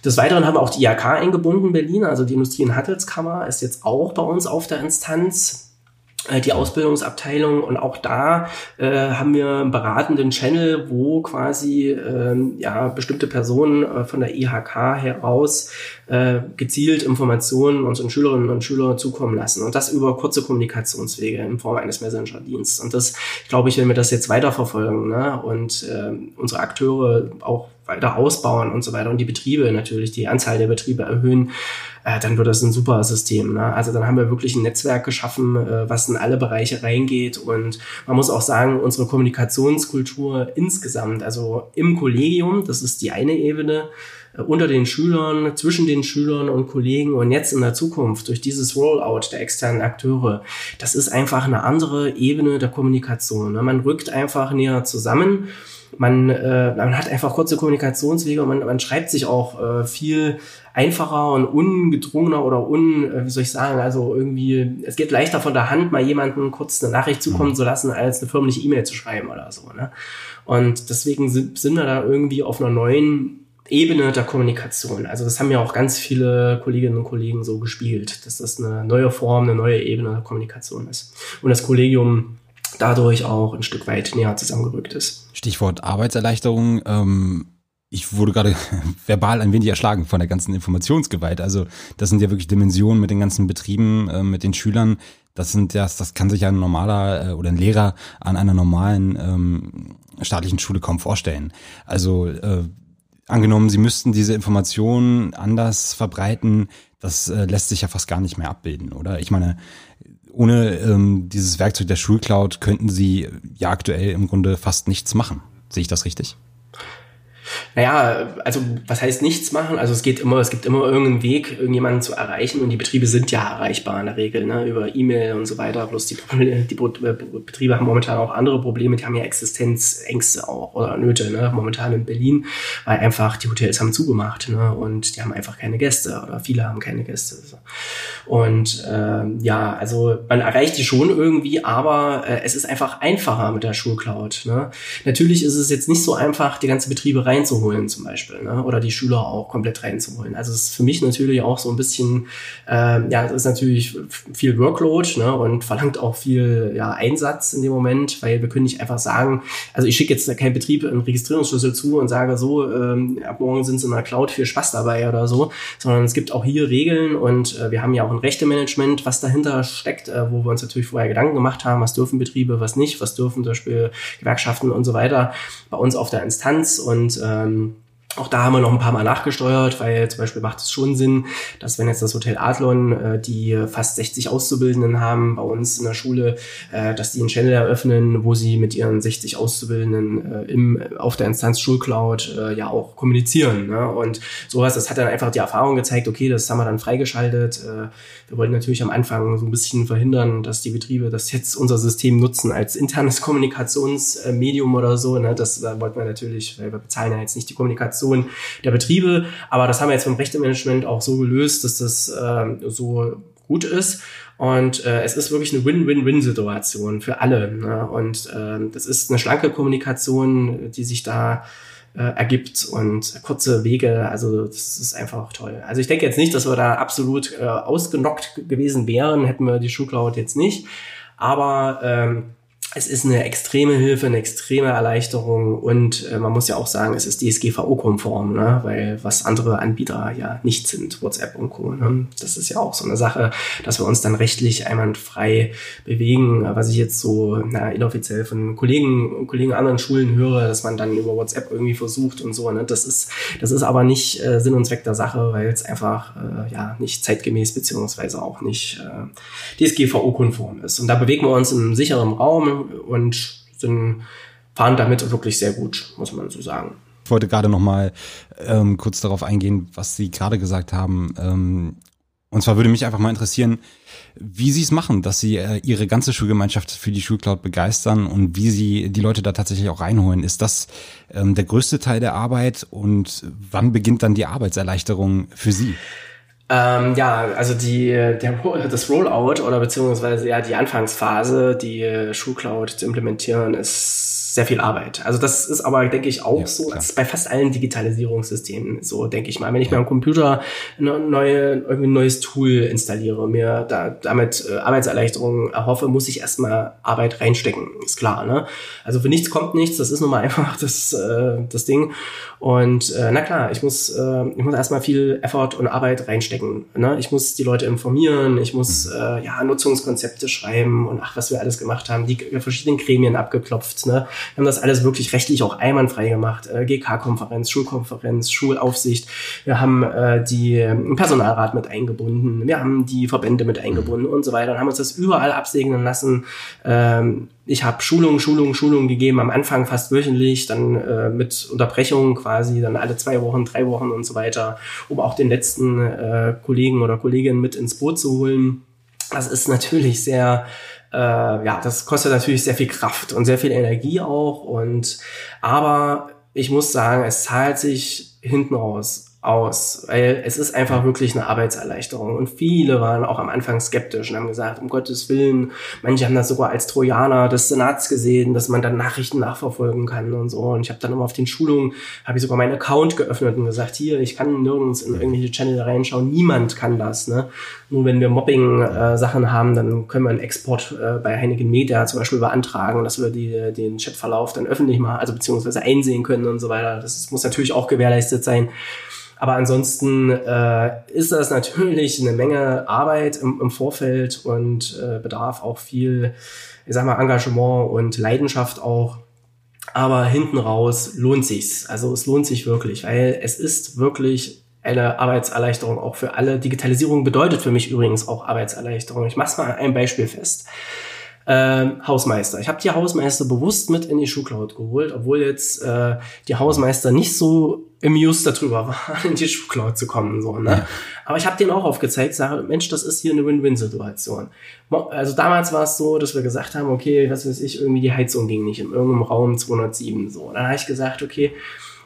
Des Weiteren haben wir auch die IHK eingebunden, Berlin, also die Industrie- und Handelskammer ist jetzt auch bei uns auf der Instanz. Äh, die Ausbildungsabteilung und auch da äh, haben wir einen beratenden Channel, wo quasi ähm, ja bestimmte Personen äh, von der IHK heraus äh, gezielt Informationen unseren Schülerinnen und Schülern zukommen lassen. Und das über kurze Kommunikationswege in Form eines Messenger-Diensts. Und das glaube ich, wenn wir das jetzt weiterverfolgen ne, und äh, unsere Akteure auch weiter ausbauen und so weiter und die Betriebe natürlich, die Anzahl der Betriebe erhöhen, äh, dann wird das ein super System. Ne? Also dann haben wir wirklich ein Netzwerk geschaffen, äh, was in alle Bereiche reingeht und man muss auch sagen, unsere Kommunikationskultur insgesamt, also im Kollegium, das ist die eine Ebene, äh, unter den Schülern, zwischen den Schülern und Kollegen und jetzt in der Zukunft durch dieses Rollout der externen Akteure, das ist einfach eine andere Ebene der Kommunikation. Ne? Man rückt einfach näher zusammen man, äh, man hat einfach kurze Kommunikationswege und man, man schreibt sich auch äh, viel einfacher und ungedrungener oder un, äh, wie soll ich sagen, also irgendwie, es geht leichter von der Hand, mal jemanden kurz eine Nachricht zukommen zu lassen, als eine förmliche E-Mail zu schreiben oder so. Ne? Und deswegen sind, sind wir da irgendwie auf einer neuen Ebene der Kommunikation. Also das haben ja auch ganz viele Kolleginnen und Kollegen so gespiegelt, dass das eine neue Form, eine neue Ebene der Kommunikation ist. Und das Kollegium dadurch auch ein Stück weit näher zusammengerückt ist. Stichwort Arbeitserleichterung. Ähm ich wurde gerade verbal ein wenig erschlagen von der ganzen Informationsgewalt. Also das sind ja wirklich Dimensionen mit den ganzen Betrieben, äh, mit den Schülern. Das sind ja, das kann sich ja ein normaler äh, oder ein Lehrer an einer normalen ähm, staatlichen Schule kaum vorstellen. Also äh, angenommen, sie müssten diese Informationen anders verbreiten, das äh, lässt sich ja fast gar nicht mehr abbilden, oder? Ich meine, ohne ähm, dieses Werkzeug der Schulcloud könnten sie ja aktuell im Grunde fast nichts machen. Sehe ich das richtig? Naja, also was heißt nichts machen? Also es geht immer, es gibt immer irgendeinen Weg, irgendjemanden zu erreichen und die Betriebe sind ja erreichbar in der Regel, ne, über E-Mail und so weiter. Bloß die, die Betriebe haben momentan auch andere Probleme, die haben ja Existenzängste auch oder Nöte, ne, momentan in Berlin, weil einfach die Hotels haben zugemacht, ne, und die haben einfach keine Gäste oder viele haben keine Gäste. Und äh, ja, also man erreicht die schon irgendwie, aber äh, es ist einfach einfacher mit der Schulcloud. Ne? Natürlich ist es jetzt nicht so einfach, die ganze Betriebe rein reinzuholen zum Beispiel ne? oder die Schüler auch komplett reinzuholen. Also es ist für mich natürlich auch so ein bisschen, äh, ja, das ist natürlich viel Workload ne? und verlangt auch viel ja, Einsatz in dem Moment, weil wir können nicht einfach sagen, also ich schicke jetzt keinen Betrieb einen Registrierungsschlüssel zu und sage so, ähm, ab morgen sind sie in der Cloud, viel Spaß dabei oder so, sondern es gibt auch hier Regeln und äh, wir haben ja auch ein Rechtemanagement, was dahinter steckt, äh, wo wir uns natürlich vorher Gedanken gemacht haben, was dürfen Betriebe, was nicht, was dürfen zum Beispiel Gewerkschaften und so weiter bei uns auf der Instanz und ähm, ähm, auch da haben wir noch ein paar Mal nachgesteuert, weil zum Beispiel macht es schon Sinn, dass wenn jetzt das Hotel Adlon, äh, die fast 60 Auszubildenden haben bei uns in der Schule, äh, dass die einen Channel eröffnen, wo sie mit ihren 60 Auszubildenden äh, im, auf der Instanz Schulcloud äh, ja auch kommunizieren. Ne? Und sowas, das hat dann einfach die Erfahrung gezeigt, okay, das haben wir dann freigeschaltet. Äh, wir wollten natürlich am Anfang so ein bisschen verhindern, dass die Betriebe das jetzt unser System nutzen als internes Kommunikationsmedium oder so. Ne? Das da wollten wir natürlich, weil wir bezahlen ja jetzt nicht die Kommunikation Organisation der Betriebe. Aber das haben wir jetzt vom Rechtemanagement auch so gelöst, dass das äh, so gut ist. Und äh, es ist wirklich eine Win-Win-Win-Situation für alle. Ne? Und äh, das ist eine schlanke Kommunikation, die sich da äh, ergibt und kurze Wege. Also das ist einfach toll. Also ich denke jetzt nicht, dass wir da absolut äh, ausgenockt gewesen wären, hätten wir die Schuhcloud jetzt nicht. Aber ähm, es ist eine extreme Hilfe, eine extreme Erleichterung und äh, man muss ja auch sagen, es ist DSGVO-konform, ne? weil was andere Anbieter ja nicht sind, WhatsApp und Co. Ne? Das ist ja auch so eine Sache, dass wir uns dann rechtlich einwandfrei bewegen, was ich jetzt so na, inoffiziell von Kollegen Kollegen anderen Schulen höre, dass man dann über WhatsApp irgendwie versucht und so. Ne? Das ist das ist aber nicht äh, Sinn und Zweck der Sache, weil es einfach äh, ja nicht zeitgemäß beziehungsweise auch nicht äh, DSGVO-konform ist. Und da bewegen wir uns im sicheren Raum und sind, fahren damit wirklich sehr gut, muss man so sagen. Ich wollte gerade noch mal ähm, kurz darauf eingehen, was Sie gerade gesagt haben. Ähm, und zwar würde mich einfach mal interessieren, wie Sie es machen, dass Sie äh, Ihre ganze Schulgemeinschaft für die Schulcloud begeistern und wie Sie die Leute da tatsächlich auch reinholen. Ist das ähm, der größte Teil der Arbeit und wann beginnt dann die Arbeitserleichterung für Sie? Ähm, ja, also die, der, das Rollout oder beziehungsweise ja die Anfangsphase, die Schulcloud zu implementieren, ist sehr viel Arbeit. Also das ist aber, denke ich, auch ja, so, das ist bei fast allen Digitalisierungssystemen so, denke ich mal. Wenn ich ja. mir am Computer eine neue, irgendwie ein neues Tool installiere, mir da, damit äh, Arbeitserleichterungen erhoffe, muss ich erstmal Arbeit reinstecken, ist klar. Ne? Also für nichts kommt nichts, das ist nun mal einfach das, äh, das Ding. Und äh, na klar, ich muss, äh, ich muss erstmal viel Effort und Arbeit reinstecken. Ne? Ich muss die Leute informieren, ich muss mhm. äh, ja Nutzungskonzepte schreiben und ach, was wir alles gemacht haben, die verschiedenen Gremien abgeklopft. Ne? Wir haben das alles wirklich rechtlich auch einwandfrei gemacht. Äh, GK-Konferenz, Schulkonferenz, Schulaufsicht. Wir haben äh, die äh, Personalrat mit eingebunden. Wir haben die Verbände mit eingebunden und so weiter und haben uns das überall absegnen lassen. Ähm, ich habe Schulungen, Schulungen, Schulungen gegeben, am Anfang fast wöchentlich, dann äh, mit Unterbrechungen quasi, dann alle zwei Wochen, drei Wochen und so weiter, um auch den letzten äh, Kollegen oder Kolleginnen mit ins Boot zu holen. Das ist natürlich sehr äh, ja, das kostet natürlich sehr viel Kraft und sehr viel Energie auch. Und aber ich muss sagen, es zahlt sich hinten raus aus, weil es ist einfach wirklich eine Arbeitserleichterung. Und viele waren auch am Anfang skeptisch und haben gesagt, um Gottes Willen, manche haben das sogar als Trojaner des Senats gesehen, dass man dann Nachrichten nachverfolgen kann und so. Und ich habe dann immer auf den Schulungen, habe ich sogar meinen Account geöffnet und gesagt, hier, ich kann nirgends in irgendwelche Channel reinschauen, niemand kann das. Ne? Nur wenn wir Mobbing-Sachen äh, haben, dann können wir einen Export äh, bei Heineken Media zum Beispiel beantragen, dass wir die, den Chatverlauf dann öffentlich mal, also beziehungsweise einsehen können und so weiter. Das muss natürlich auch gewährleistet sein. Aber ansonsten äh, ist das natürlich eine Menge Arbeit im, im Vorfeld und äh, bedarf auch viel, ich sag mal, Engagement und Leidenschaft auch. Aber hinten raus lohnt sich's. Also es lohnt sich wirklich, weil es ist wirklich eine Arbeitserleichterung auch für alle. Digitalisierung bedeutet für mich übrigens auch Arbeitserleichterung. Ich mache mal ein Beispiel fest ähm, Hausmeister. Ich habe die Hausmeister bewusst mit in die Schuhcloud geholt, obwohl jetzt äh, die Hausmeister nicht so amused darüber waren, in die Schuhcloud zu kommen. So, ne? Ja. Aber ich habe denen auch aufgezeigt, sage, Mensch, das ist hier eine Win-Win-Situation. Also damals war es so, dass wir gesagt haben, okay, was weiß ich, irgendwie die Heizung ging nicht in irgendeinem Raum 207. So, dann habe ich gesagt, okay,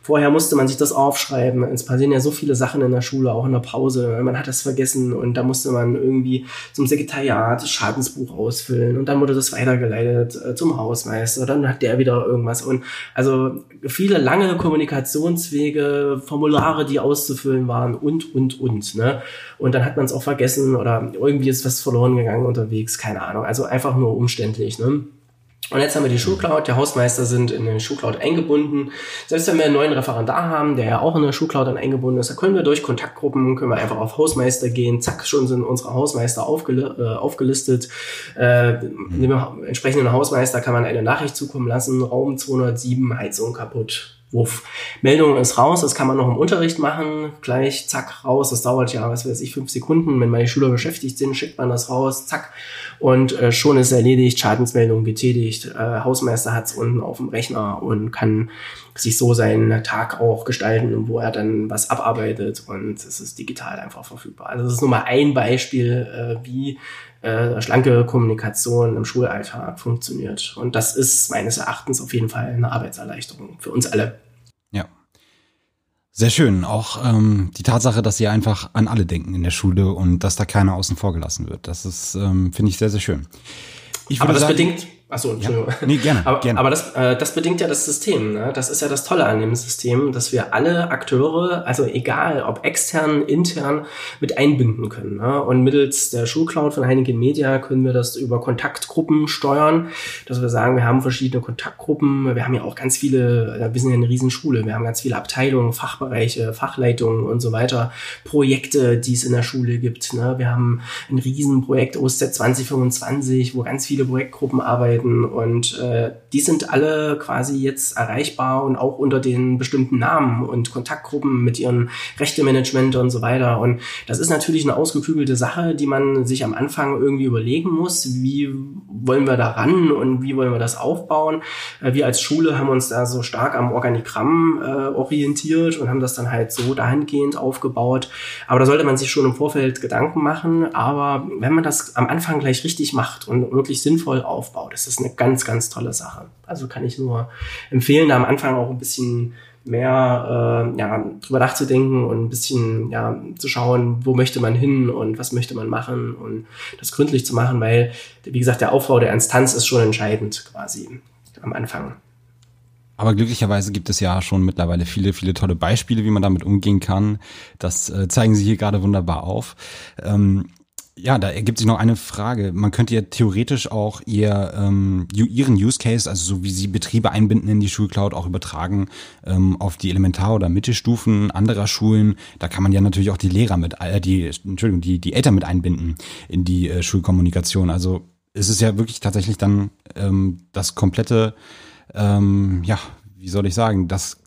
Vorher musste man sich das aufschreiben. Es passieren ja so viele Sachen in der Schule, auch in der Pause. Man hat das vergessen und da musste man irgendwie zum Sekretariat Schadensbuch ausfüllen und dann wurde das weitergeleitet äh, zum Hausmeister. Dann hat der wieder irgendwas. Und also viele lange Kommunikationswege, Formulare, die auszufüllen waren und, und, und. Ne? Und dann hat man es auch vergessen oder irgendwie ist was verloren gegangen unterwegs. Keine Ahnung. Also einfach nur umständlich. Ne? Und jetzt haben wir die Schulcloud, die Hausmeister sind in den Schulcloud eingebunden. Selbst wenn wir einen neuen Referendar haben, der ja auch in der Schulcloud dann eingebunden ist, da können wir durch Kontaktgruppen, können wir einfach auf Hausmeister gehen, zack, schon sind unsere Hausmeister aufgel äh, aufgelistet. Äh, mhm. Dem entsprechenden Hausmeister kann man eine Nachricht zukommen lassen, Raum 207, Heizung kaputt. Wuff. Meldung ist raus, das kann man noch im Unterricht machen, gleich, zack, raus, das dauert ja, was weiß ich, fünf Sekunden, wenn meine Schüler beschäftigt sind, schickt man das raus, zack, und äh, schon ist erledigt, Schadensmeldung getätigt, äh, Hausmeister hat's unten auf dem Rechner und kann sich so seinen Tag auch gestalten, wo er dann was abarbeitet. Und es ist digital einfach verfügbar. Also das ist nur mal ein Beispiel, äh, wie äh, schlanke Kommunikation im Schulalltag funktioniert. Und das ist meines Erachtens auf jeden Fall eine Arbeitserleichterung für uns alle. Sehr schön. Auch ähm, die Tatsache, dass sie einfach an alle denken in der Schule und dass da keiner außen vor gelassen wird. Das ist, ähm, finde ich, sehr, sehr schön. Ich Aber das sagen, bedingt, Achso, Entschuldigung. Ja. Nee, gerne. aber, gerne. aber das, äh, das bedingt ja das System. Ne? Das ist ja das Tolle an dem System, dass wir alle Akteure, also egal ob extern, intern, mit einbinden können. Ne? Und mittels der Schulcloud von Heineken Media können wir das über Kontaktgruppen steuern, dass wir sagen, wir haben verschiedene Kontaktgruppen. Wir haben ja auch ganz viele, wir sind ja eine Riesenschule, wir haben ganz viele Abteilungen, Fachbereiche, Fachleitungen und so weiter, Projekte, die es in der Schule gibt. Ne? Wir haben ein Riesenprojekt OSZ 2025, wo ganz viele Projektgruppen arbeiten Webseiten und äh, die sind alle quasi jetzt erreichbar und auch unter den bestimmten Namen und Kontaktgruppen mit ihren Rechtemanagement und so weiter. Und das ist natürlich eine ausgeklügelte Sache, die man sich am Anfang irgendwie überlegen muss. Wie wollen wir da ran und wie wollen wir das aufbauen? Äh, wir als Schule haben uns da so stark am Organigramm äh, orientiert und haben das dann halt so dahingehend aufgebaut. Aber da sollte man sich schon im Vorfeld Gedanken machen. Aber wenn man das am Anfang gleich richtig macht und wirklich sinnvoll aufbaut, ist ist eine ganz, ganz tolle Sache. Also kann ich nur empfehlen, da am Anfang auch ein bisschen mehr äh, ja, drüber nachzudenken und ein bisschen ja, zu schauen, wo möchte man hin und was möchte man machen und das gründlich zu machen, weil, wie gesagt, der Aufbau der Instanz ist schon entscheidend quasi am Anfang. Aber glücklicherweise gibt es ja schon mittlerweile viele, viele tolle Beispiele, wie man damit umgehen kann. Das äh, zeigen Sie hier gerade wunderbar auf. Ähm, ja, da ergibt sich noch eine Frage. Man könnte ja theoretisch auch ihr, ähm, ihren Use Case, also so wie sie Betriebe einbinden in die Schulcloud, auch übertragen ähm, auf die Elementar- oder Mittelstufen anderer Schulen. Da kann man ja natürlich auch die Lehrer mit, äh, die, Entschuldigung, die, die Eltern mit einbinden in die äh, Schulkommunikation. Also es ist ja wirklich tatsächlich dann ähm, das komplette, ähm, ja, wie soll ich sagen, das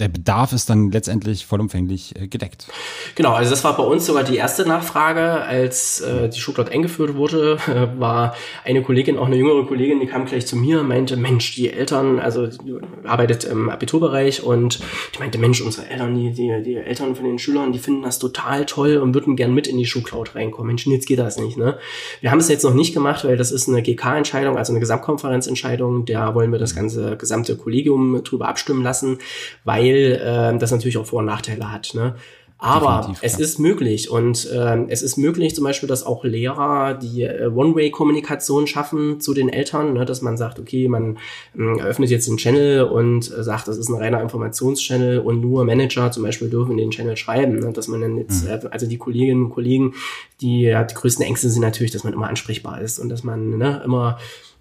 der Bedarf ist dann letztendlich vollumfänglich äh, gedeckt. Genau, also das war bei uns sogar die erste Nachfrage, als äh, die Schublade eingeführt wurde, äh, war eine Kollegin, auch eine jüngere Kollegin, die kam gleich zu mir und meinte, Mensch, die Eltern, also die arbeitet im Abiturbereich und die meinte, Mensch, unsere Eltern, die, die, die Eltern von den Schülern, die finden das total toll und würden gern mit in die Schulcloud reinkommen. Mensch, jetzt geht das nicht, ne? Wir haben es jetzt noch nicht gemacht, weil das ist eine GK-Entscheidung, also eine Gesamtkonferenzentscheidung, da wollen wir das ganze gesamte Kollegium drüber abstimmen lassen, weil weil äh, das natürlich auch Vor- und Nachteile hat. Ne? Aber Definitiv, es ja. ist möglich und äh, es ist möglich zum Beispiel, dass auch Lehrer die äh, One-Way-Kommunikation schaffen zu den Eltern, ne, dass man sagt, okay, man äh, eröffnet jetzt einen Channel und äh, sagt, das ist ein reiner Informationschannel und nur Manager zum Beispiel dürfen den Channel schreiben, ne, dass man dann jetzt, mhm. äh, also die Kolleginnen und Kollegen, die, ja, die größten Ängste sind natürlich, dass man immer ansprechbar ist und dass man ne, immer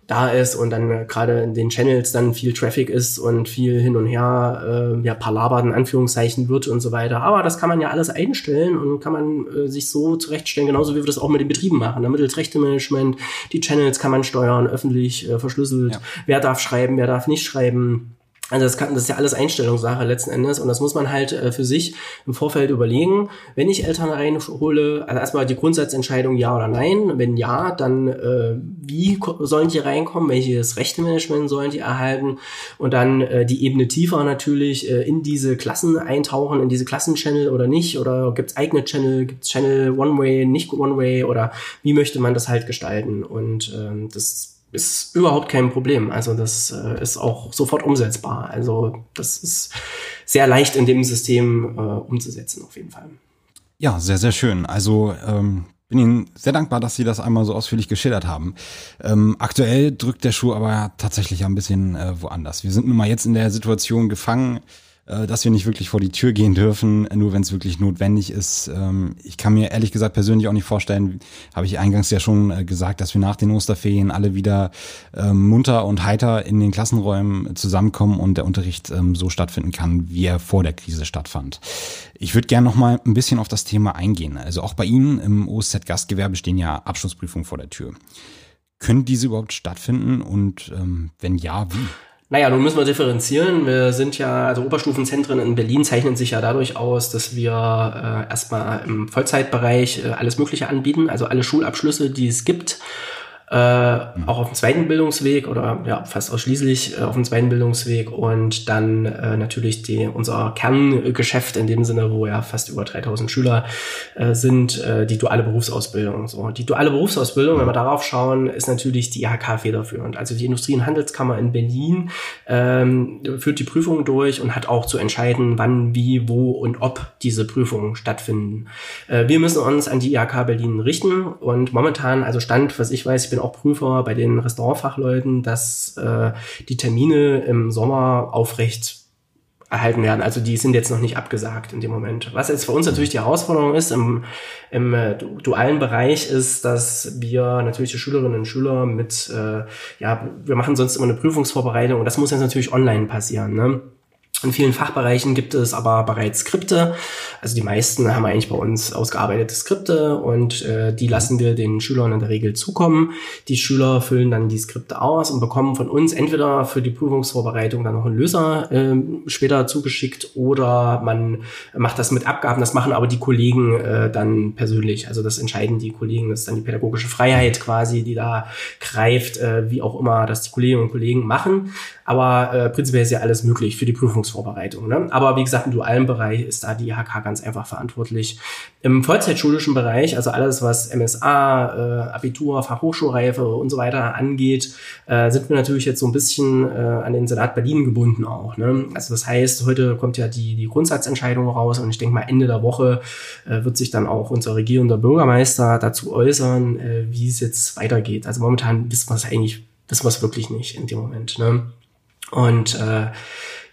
da ist und dann äh, gerade in den Channels dann viel Traffic ist und viel hin und her äh, ja palabert in Anführungszeichen wird und so weiter. Aber das kann man ja alles einstellen und kann man äh, sich so zurechtstellen, genauso wie wir das auch mit den Betrieben machen. Ne? Mittels Rechtemanagement, die Channels kann man steuern, öffentlich, äh, verschlüsselt. Ja. Wer darf schreiben, wer darf nicht schreiben also das, kann, das ist ja alles Einstellungssache letzten Endes und das muss man halt äh, für sich im Vorfeld überlegen. Wenn ich Eltern reinhole, also erstmal die Grundsatzentscheidung ja oder nein. Wenn ja, dann äh, wie sollen die reinkommen, welches Rechtemanagement sollen die erhalten? Und dann äh, die Ebene tiefer natürlich äh, in diese Klassen eintauchen, in diese Klassenchannel oder nicht. Oder gibt's eigene Channel, gibt's Channel One-Way, nicht One-Way oder wie möchte man das halt gestalten? Und ähm, das ist überhaupt kein Problem. Also das äh, ist auch sofort umsetzbar. Also das ist sehr leicht in dem System äh, umzusetzen auf jeden Fall. Ja, sehr, sehr schön. Also ähm, bin Ihnen sehr dankbar, dass Sie das einmal so ausführlich geschildert haben. Ähm, aktuell drückt der Schuh aber tatsächlich ein bisschen äh, woanders. Wir sind nun mal jetzt in der Situation gefangen, dass wir nicht wirklich vor die Tür gehen dürfen, nur wenn es wirklich notwendig ist. Ähm, ich kann mir ehrlich gesagt persönlich auch nicht vorstellen, habe ich eingangs ja schon äh, gesagt, dass wir nach den Osterferien alle wieder ähm, munter und heiter in den Klassenräumen zusammenkommen und der Unterricht ähm, so stattfinden kann, wie er vor der Krise stattfand. Ich würde gerne noch mal ein bisschen auf das Thema eingehen. Also auch bei Ihnen im OSZ Gastgewerbe stehen ja Abschlussprüfungen vor der Tür. Können diese überhaupt stattfinden und wenn ja, wie? Naja, nun müssen wir differenzieren. Wir sind ja, also Oberstufenzentren in Berlin zeichnen sich ja dadurch aus, dass wir äh, erstmal im Vollzeitbereich äh, alles Mögliche anbieten, also alle Schulabschlüsse, die es gibt äh, auch auf dem zweiten Bildungsweg oder ja fast ausschließlich äh, auf dem zweiten Bildungsweg und dann äh, natürlich die, unser Kerngeschäft in dem Sinne, wo ja fast über 3000 Schüler äh, sind, äh, die duale Berufsausbildung. So. Die duale Berufsausbildung, wenn wir darauf schauen, ist natürlich die IHK federführend. Also die Industrie- und Handelskammer in Berlin ähm, führt die Prüfung durch und hat auch zu entscheiden, wann, wie, wo und ob diese Prüfungen stattfinden. Äh, wir müssen uns an die IHK Berlin richten und momentan, also Stand, was ich weiß, ich bin auch Prüfer bei den Restaurantfachleuten, dass äh, die Termine im Sommer aufrecht erhalten werden. Also die sind jetzt noch nicht abgesagt in dem Moment. Was jetzt für uns natürlich die Herausforderung ist im, im äh, dualen Bereich, ist, dass wir natürlich die Schülerinnen und Schüler mit, äh, ja, wir machen sonst immer eine Prüfungsvorbereitung und das muss jetzt natürlich online passieren. Ne? In vielen Fachbereichen gibt es aber bereits Skripte. Also die meisten haben eigentlich bei uns ausgearbeitete Skripte und äh, die lassen wir den Schülern in der Regel zukommen. Die Schüler füllen dann die Skripte aus und bekommen von uns entweder für die Prüfungsvorbereitung dann noch einen Löser äh, später zugeschickt oder man macht das mit Abgaben. Das machen aber die Kollegen äh, dann persönlich. Also das entscheiden die Kollegen. Das ist dann die pädagogische Freiheit quasi, die da greift, äh, wie auch immer das die Kolleginnen und Kollegen machen. Aber äh, prinzipiell ist ja alles möglich für die Prüfungsvorbereitung. Ne? Aber wie gesagt, im dualen Bereich ist da die IHK ganz einfach verantwortlich. Im vollzeitschulischen Bereich, also alles, was MSA, äh, Abitur, Fachhochschulreife und so weiter angeht, äh, sind wir natürlich jetzt so ein bisschen äh, an den Senat Berlin gebunden auch. Ne? Also das heißt, heute kommt ja die, die Grundsatzentscheidung raus und ich denke mal, Ende der Woche äh, wird sich dann auch unser regierender Bürgermeister dazu äußern, äh, wie es jetzt weitergeht. Also momentan wissen wir es eigentlich, wissen wir es wirklich nicht in dem Moment. Ne? Und äh,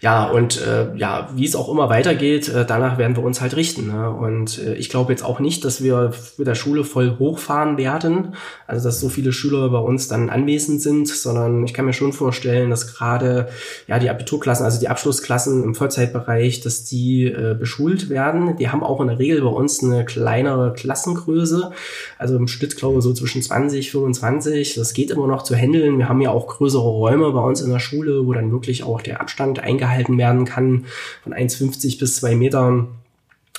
ja, und äh, ja, wie es auch immer weitergeht, äh, danach werden wir uns halt richten. Ne? Und äh, ich glaube jetzt auch nicht, dass wir mit der Schule voll hochfahren werden, also dass so viele Schüler bei uns dann anwesend sind, sondern ich kann mir schon vorstellen, dass gerade ja die Abiturklassen, also die Abschlussklassen im Vollzeitbereich, dass die äh, beschult werden. Die haben auch in der Regel bei uns eine kleinere Klassengröße, also im Schnitt glaube ich so zwischen 20, 25. Das geht immer noch zu handeln. Wir haben ja auch größere Räume bei uns in der Schule, wo dann wirklich auch der Abstand eingehalten gehalten werden kann, von 1,50 bis 2 Metern.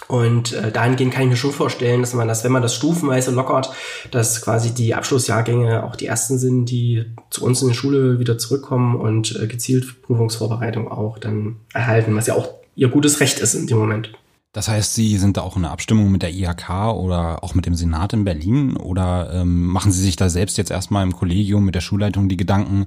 Und äh, dahingehend kann ich mir schon vorstellen, dass man das, wenn man das stufenweise lockert, dass quasi die Abschlussjahrgänge auch die ersten sind, die zu uns in die Schule wieder zurückkommen und äh, gezielt Prüfungsvorbereitung auch dann erhalten, was ja auch ihr gutes Recht ist in dem Moment. Das heißt, Sie sind da auch in der Abstimmung mit der IHK oder auch mit dem Senat in Berlin oder ähm, machen Sie sich da selbst jetzt erstmal im Kollegium mit der Schulleitung die Gedanken,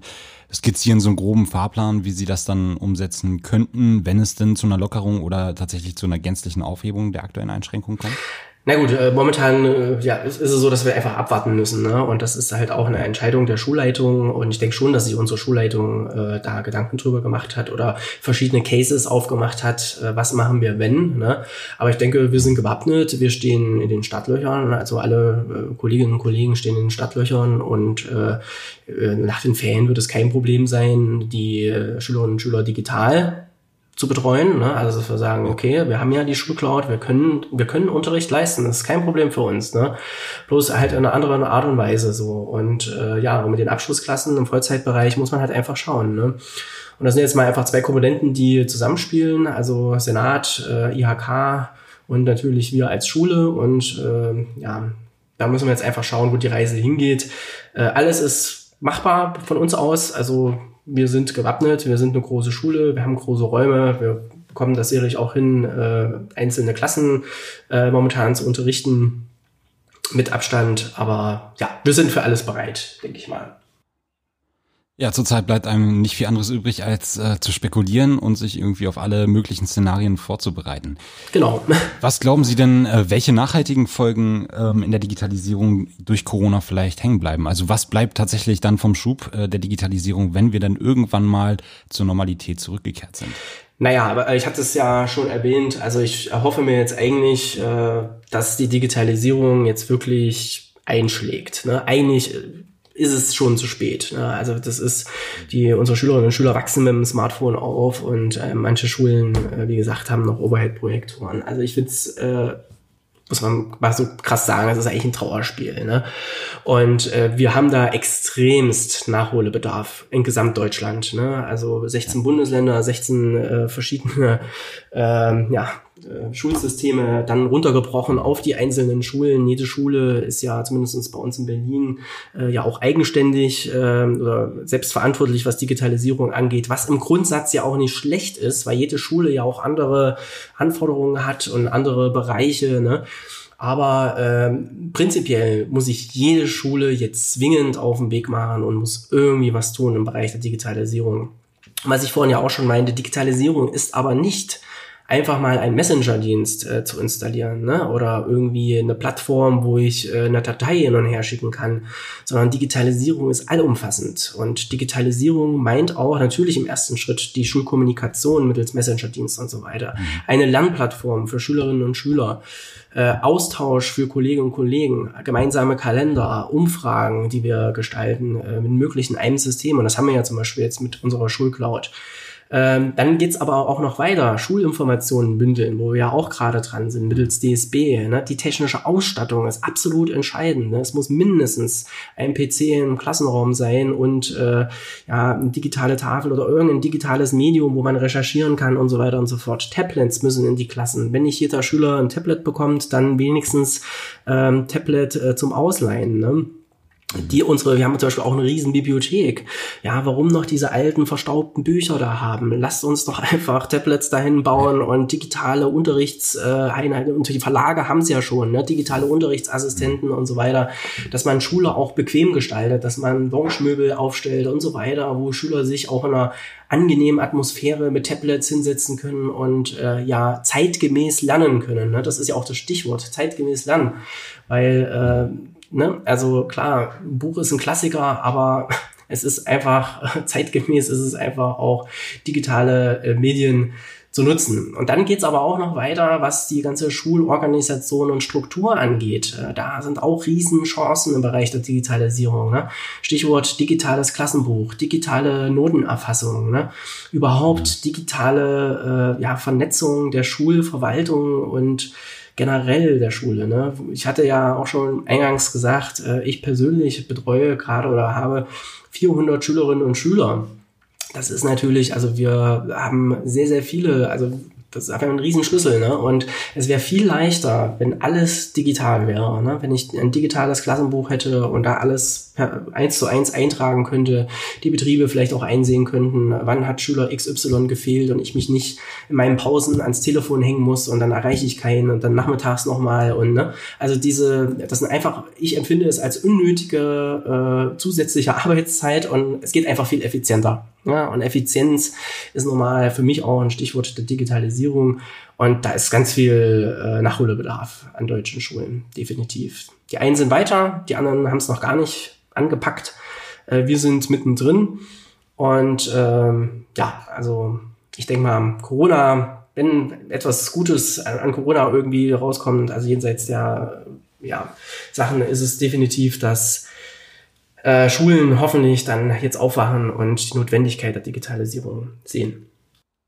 skizzieren so einen groben Fahrplan, wie Sie das dann umsetzen könnten, wenn es denn zu einer Lockerung oder tatsächlich zu einer gänzlichen Aufhebung der aktuellen Einschränkungen kommt? Na gut, äh, momentan äh, ja, ist, ist es so, dass wir einfach abwarten müssen. Ne? Und das ist halt auch eine Entscheidung der Schulleitung. Und ich denke schon, dass sich unsere Schulleitung äh, da Gedanken drüber gemacht hat oder verschiedene Cases aufgemacht hat, äh, was machen wir, wenn. Ne? Aber ich denke, wir sind gewappnet, wir stehen in den Stadtlöchern. Also alle äh, Kolleginnen und Kollegen stehen in den Stadtlöchern. Und äh, äh nach den Ferien wird es kein Problem sein, die äh, Schülerinnen und Schüler digital zu betreuen. Ne? Also dass wir sagen, okay, wir haben ja die Schulcloud, wir können, wir können Unterricht leisten, das ist kein Problem für uns. Ne? Bloß halt in einer anderen Art und Weise so. Und äh, ja, und mit den Abschlussklassen im Vollzeitbereich muss man halt einfach schauen. Ne? Und das sind jetzt mal einfach zwei Komponenten, die zusammenspielen, also Senat, äh, IHK und natürlich wir als Schule. Und äh, ja, da müssen wir jetzt einfach schauen, wo die Reise hingeht. Äh, alles ist machbar von uns aus. Also wir sind gewappnet, wir sind eine große Schule, wir haben große Räume, wir bekommen das sicherlich auch hin, äh, einzelne Klassen äh, momentan zu unterrichten mit Abstand. Aber ja, wir sind für alles bereit, denke ich mal. Ja, zurzeit bleibt einem nicht viel anderes übrig, als äh, zu spekulieren und sich irgendwie auf alle möglichen Szenarien vorzubereiten. Genau. Was glauben Sie denn, äh, welche nachhaltigen Folgen ähm, in der Digitalisierung durch Corona vielleicht hängen bleiben? Also was bleibt tatsächlich dann vom Schub äh, der Digitalisierung, wenn wir dann irgendwann mal zur Normalität zurückgekehrt sind? Naja, aber ich hatte es ja schon erwähnt. Also ich hoffe mir jetzt eigentlich, äh, dass die Digitalisierung jetzt wirklich einschlägt. Ne? Eigentlich ist es schon zu spät. Ne? Also das ist, die unsere Schülerinnen und Schüler wachsen mit dem Smartphone auf und äh, manche Schulen, äh, wie gesagt, haben noch Overhead-Projektoren. Also ich finde es äh, muss man mal so krass sagen, es ist eigentlich ein Trauerspiel. Ne? Und äh, wir haben da extremst Nachholbedarf in Gesamtdeutschland. Ne? Also 16 Bundesländer, 16 äh, verschiedene äh, ja, äh, Schulsysteme dann runtergebrochen auf die einzelnen Schulen. Jede Schule ist ja zumindest bei uns in Berlin äh, ja auch eigenständig äh, oder selbstverantwortlich, was Digitalisierung angeht, was im Grundsatz ja auch nicht schlecht ist, weil jede Schule ja auch andere Anforderungen hat und andere Bereiche. Ne? Aber ähm, prinzipiell muss sich jede Schule jetzt zwingend auf den Weg machen und muss irgendwie was tun im Bereich der Digitalisierung. Was ich vorhin ja auch schon meinte, Digitalisierung ist aber nicht einfach mal einen Messenger-Dienst äh, zu installieren ne? oder irgendwie eine Plattform, wo ich äh, eine Datei hin und her schicken kann, sondern Digitalisierung ist allumfassend. Und Digitalisierung meint auch natürlich im ersten Schritt die Schulkommunikation mittels Messenger-Dienst und so weiter, mhm. eine Lernplattform für Schülerinnen und Schüler, äh, Austausch für Kolleginnen und Kollegen, gemeinsame Kalender, Umfragen, die wir gestalten äh, mit möglichen einem System. Und das haben wir ja zum Beispiel jetzt mit unserer Schulcloud. Ähm, dann geht's aber auch noch weiter. Schulinformationen bündeln, wo wir ja auch gerade dran sind, mittels DSB. Ne? Die technische Ausstattung ist absolut entscheidend. Ne? Es muss mindestens ein PC im Klassenraum sein und äh, ja, eine digitale Tafel oder irgendein digitales Medium, wo man recherchieren kann und so weiter und so fort. Tablets müssen in die Klassen. Wenn nicht jeder Schüler ein Tablet bekommt, dann wenigstens ähm, Tablet äh, zum Ausleihen. Ne? Die unsere, wir haben zum Beispiel auch eine riesen Bibliothek. Ja, warum noch diese alten verstaubten Bücher da haben? Lasst uns doch einfach Tablets dahin bauen und digitale Unterrichtseinheiten und die Verlage haben es ja schon, ne? digitale Unterrichtsassistenten und so weiter, dass man Schule auch bequem gestaltet, dass man Lounge-Möbel aufstellt und so weiter, wo Schüler sich auch in einer angenehmen Atmosphäre mit Tablets hinsetzen können und äh, ja zeitgemäß lernen können. Ne? Das ist ja auch das Stichwort, zeitgemäß lernen, weil äh, ne? Also klar, ein Buch ist ein Klassiker, aber es ist einfach zeitgemäß, ist es einfach auch digitale äh, Medien zu nutzen. Und dann geht's aber auch noch weiter, was die ganze Schulorganisation und Struktur angeht. Äh, da sind auch Riesenchancen im Bereich der Digitalisierung. Ne? Stichwort digitales Klassenbuch, digitale Notenerfassung, ne? überhaupt digitale äh, ja, Vernetzung der Schulverwaltung und generell der Schule. Ne? Ich hatte ja auch schon eingangs gesagt, äh, ich persönlich betreue gerade oder habe 400 Schülerinnen und Schüler. Das ist natürlich, also wir haben sehr, sehr viele, also das ist einfach ein Riesenschlüssel, ne? Und es wäre viel leichter, wenn alles digital wäre, ne? Wenn ich ein digitales Klassenbuch hätte und da alles eins zu eins eintragen könnte, die Betriebe vielleicht auch einsehen könnten, wann hat Schüler XY gefehlt und ich mich nicht in meinen Pausen ans Telefon hängen muss und dann erreiche ich keinen und dann nachmittags nochmal und ne? Also diese, das sind einfach, ich empfinde es als unnötige äh, zusätzliche Arbeitszeit und es geht einfach viel effizienter. Ja, und Effizienz ist normal für mich auch ein Stichwort der Digitalisierung. Und da ist ganz viel äh, Nachholbedarf an deutschen Schulen, definitiv. Die einen sind weiter, die anderen haben es noch gar nicht angepackt. Äh, wir sind mittendrin. Und ähm, ja, also ich denke mal, Corona, wenn etwas Gutes an, an Corona irgendwie rauskommt, also jenseits der ja, Sachen, ist es definitiv, dass äh, Schulen hoffentlich dann jetzt aufwachen und die Notwendigkeit der Digitalisierung sehen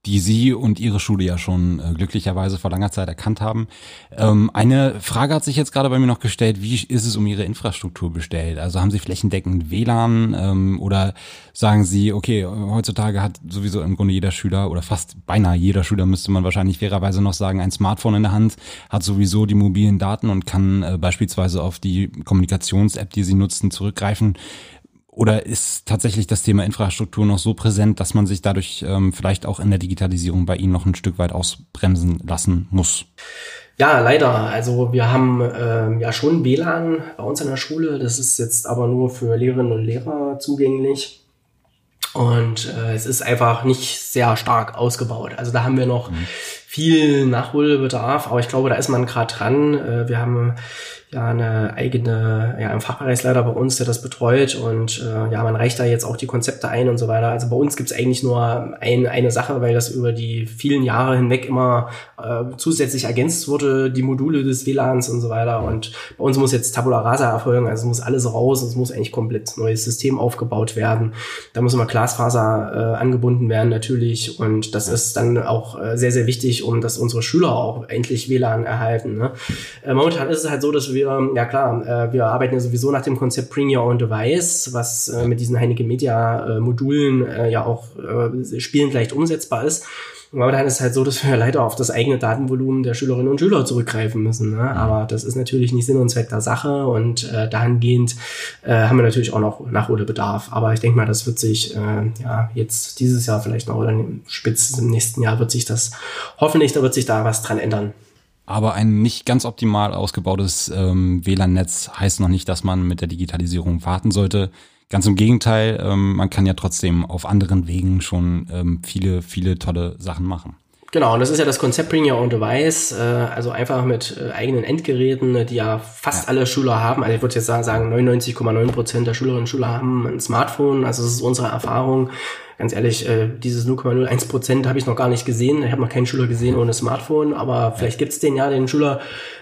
die Sie und Ihre Schule ja schon äh, glücklicherweise vor langer Zeit erkannt haben. Ähm, eine Frage hat sich jetzt gerade bei mir noch gestellt, wie ist es um Ihre Infrastruktur bestellt? Also haben Sie flächendeckend WLAN ähm, oder sagen Sie, okay, heutzutage hat sowieso im Grunde jeder Schüler oder fast beinahe jeder Schüler, müsste man wahrscheinlich fairerweise noch sagen, ein Smartphone in der Hand, hat sowieso die mobilen Daten und kann äh, beispielsweise auf die Kommunikations-App, die Sie nutzen, zurückgreifen. Oder ist tatsächlich das Thema Infrastruktur noch so präsent, dass man sich dadurch ähm, vielleicht auch in der Digitalisierung bei Ihnen noch ein Stück weit ausbremsen lassen muss? Ja, leider. Also wir haben ähm, ja schon WLAN bei uns an der Schule. Das ist jetzt aber nur für Lehrerinnen und Lehrer zugänglich. Und äh, es ist einfach nicht sehr stark ausgebaut. Also da haben wir noch mhm. viel Nachholbedarf, aber ich glaube, da ist man gerade dran. Äh, wir haben ja eine eigene, ja, ein Fachbereichsleiter bei uns, der das betreut und äh, ja, man reicht da jetzt auch die Konzepte ein und so weiter. Also bei uns gibt's eigentlich nur ein, eine Sache, weil das über die vielen Jahre hinweg immer äh, zusätzlich ergänzt wurde, die Module des WLANs und so weiter. Und bei uns muss jetzt Tabula Rasa erfolgen, also muss alles raus, es muss eigentlich komplett neues System aufgebaut werden. Da muss immer Glasfaser äh, angebunden werden natürlich und das ist dann auch äh, sehr, sehr wichtig, um dass unsere Schüler auch endlich WLAN erhalten. Ne? Äh, momentan ist es halt so, dass wir wir, ja klar, äh, wir arbeiten ja sowieso nach dem Konzept Bring Your Own Device, was äh, mit diesen Heineken Media äh, Modulen äh, ja auch äh, spielend leicht umsetzbar ist. Aber dann ist es halt so, dass wir leider auf das eigene Datenvolumen der Schülerinnen und Schüler zurückgreifen müssen. Ne? Aber das ist natürlich nicht Sinn und Zweck der Sache und äh, dahingehend äh, haben wir natürlich auch noch Nachholbedarf. Aber ich denke mal, das wird sich äh, ja jetzt dieses Jahr vielleicht noch oder spätestens im nächsten Jahr wird sich das hoffentlich, da wird sich da was dran ändern. Aber ein nicht ganz optimal ausgebautes ähm, WLAN-Netz heißt noch nicht, dass man mit der Digitalisierung warten sollte. Ganz im Gegenteil, ähm, man kann ja trotzdem auf anderen Wegen schon ähm, viele, viele tolle Sachen machen. Genau, und das ist ja das Konzept Bring Your Own Device, äh, also einfach mit äh, eigenen Endgeräten, die ja fast ja. alle Schüler haben. Also ich würde jetzt sagen, 99,9 Prozent der Schülerinnen und Schüler haben ein Smartphone. Also das ist unsere Erfahrung ganz ehrlich, äh, dieses 0,01 Prozent habe ich noch gar nicht gesehen. Ich habe noch keinen Schüler gesehen ohne Smartphone, aber vielleicht gibt's den ja, den Schüler,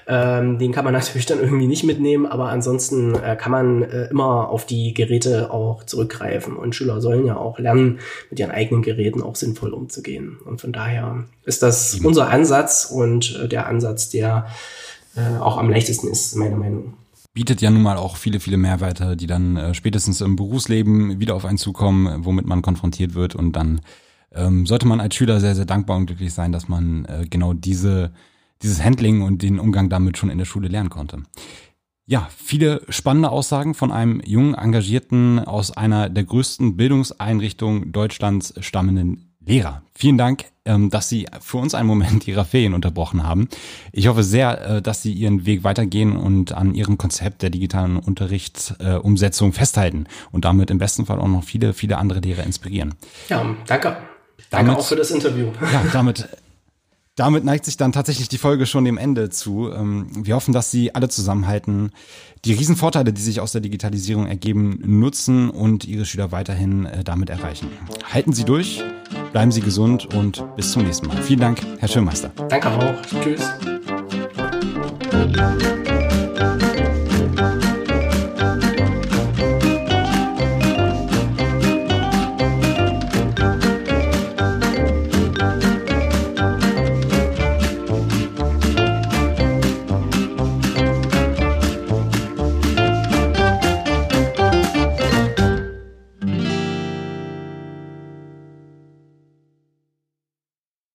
ähm, den kann man natürlich dann irgendwie nicht mitnehmen, aber ansonsten äh, kann man äh, immer auf die Geräte auch zurückgreifen. Und Schüler sollen ja auch lernen, mit ihren eigenen Geräten auch sinnvoll umzugehen. Und von daher ist das unser Ansatz und äh, der Ansatz, der äh, auch am leichtesten ist, meiner Meinung nach bietet ja nun mal auch viele, viele Mehrwerte, die dann äh, spätestens im Berufsleben wieder auf einen zukommen, womit man konfrontiert wird. Und dann ähm, sollte man als Schüler sehr, sehr dankbar und glücklich sein, dass man äh, genau diese, dieses Handling und den Umgang damit schon in der Schule lernen konnte. Ja, viele spannende Aussagen von einem jungen, engagierten, aus einer der größten Bildungseinrichtungen Deutschlands stammenden Lehrer. Vielen Dank, ähm, dass Sie für uns einen Moment Ihrer Ferien unterbrochen haben. Ich hoffe sehr, äh, dass Sie Ihren Weg weitergehen und an Ihrem Konzept der digitalen Unterrichtsumsetzung festhalten und damit im besten Fall auch noch viele, viele andere Lehrer inspirieren. Ja, danke. Danke damit, auch für das Interview. Ja, damit damit neigt sich dann tatsächlich die Folge schon dem Ende zu. Ähm, wir hoffen, dass Sie alle zusammenhalten, die Riesenvorteile, die sich aus der Digitalisierung ergeben, nutzen und Ihre Schüler weiterhin äh, damit erreichen. Halten Sie durch, bleiben Sie gesund und bis zum nächsten Mal. Vielen Dank, Herr Schirmeister. Danke auch. Tschüss.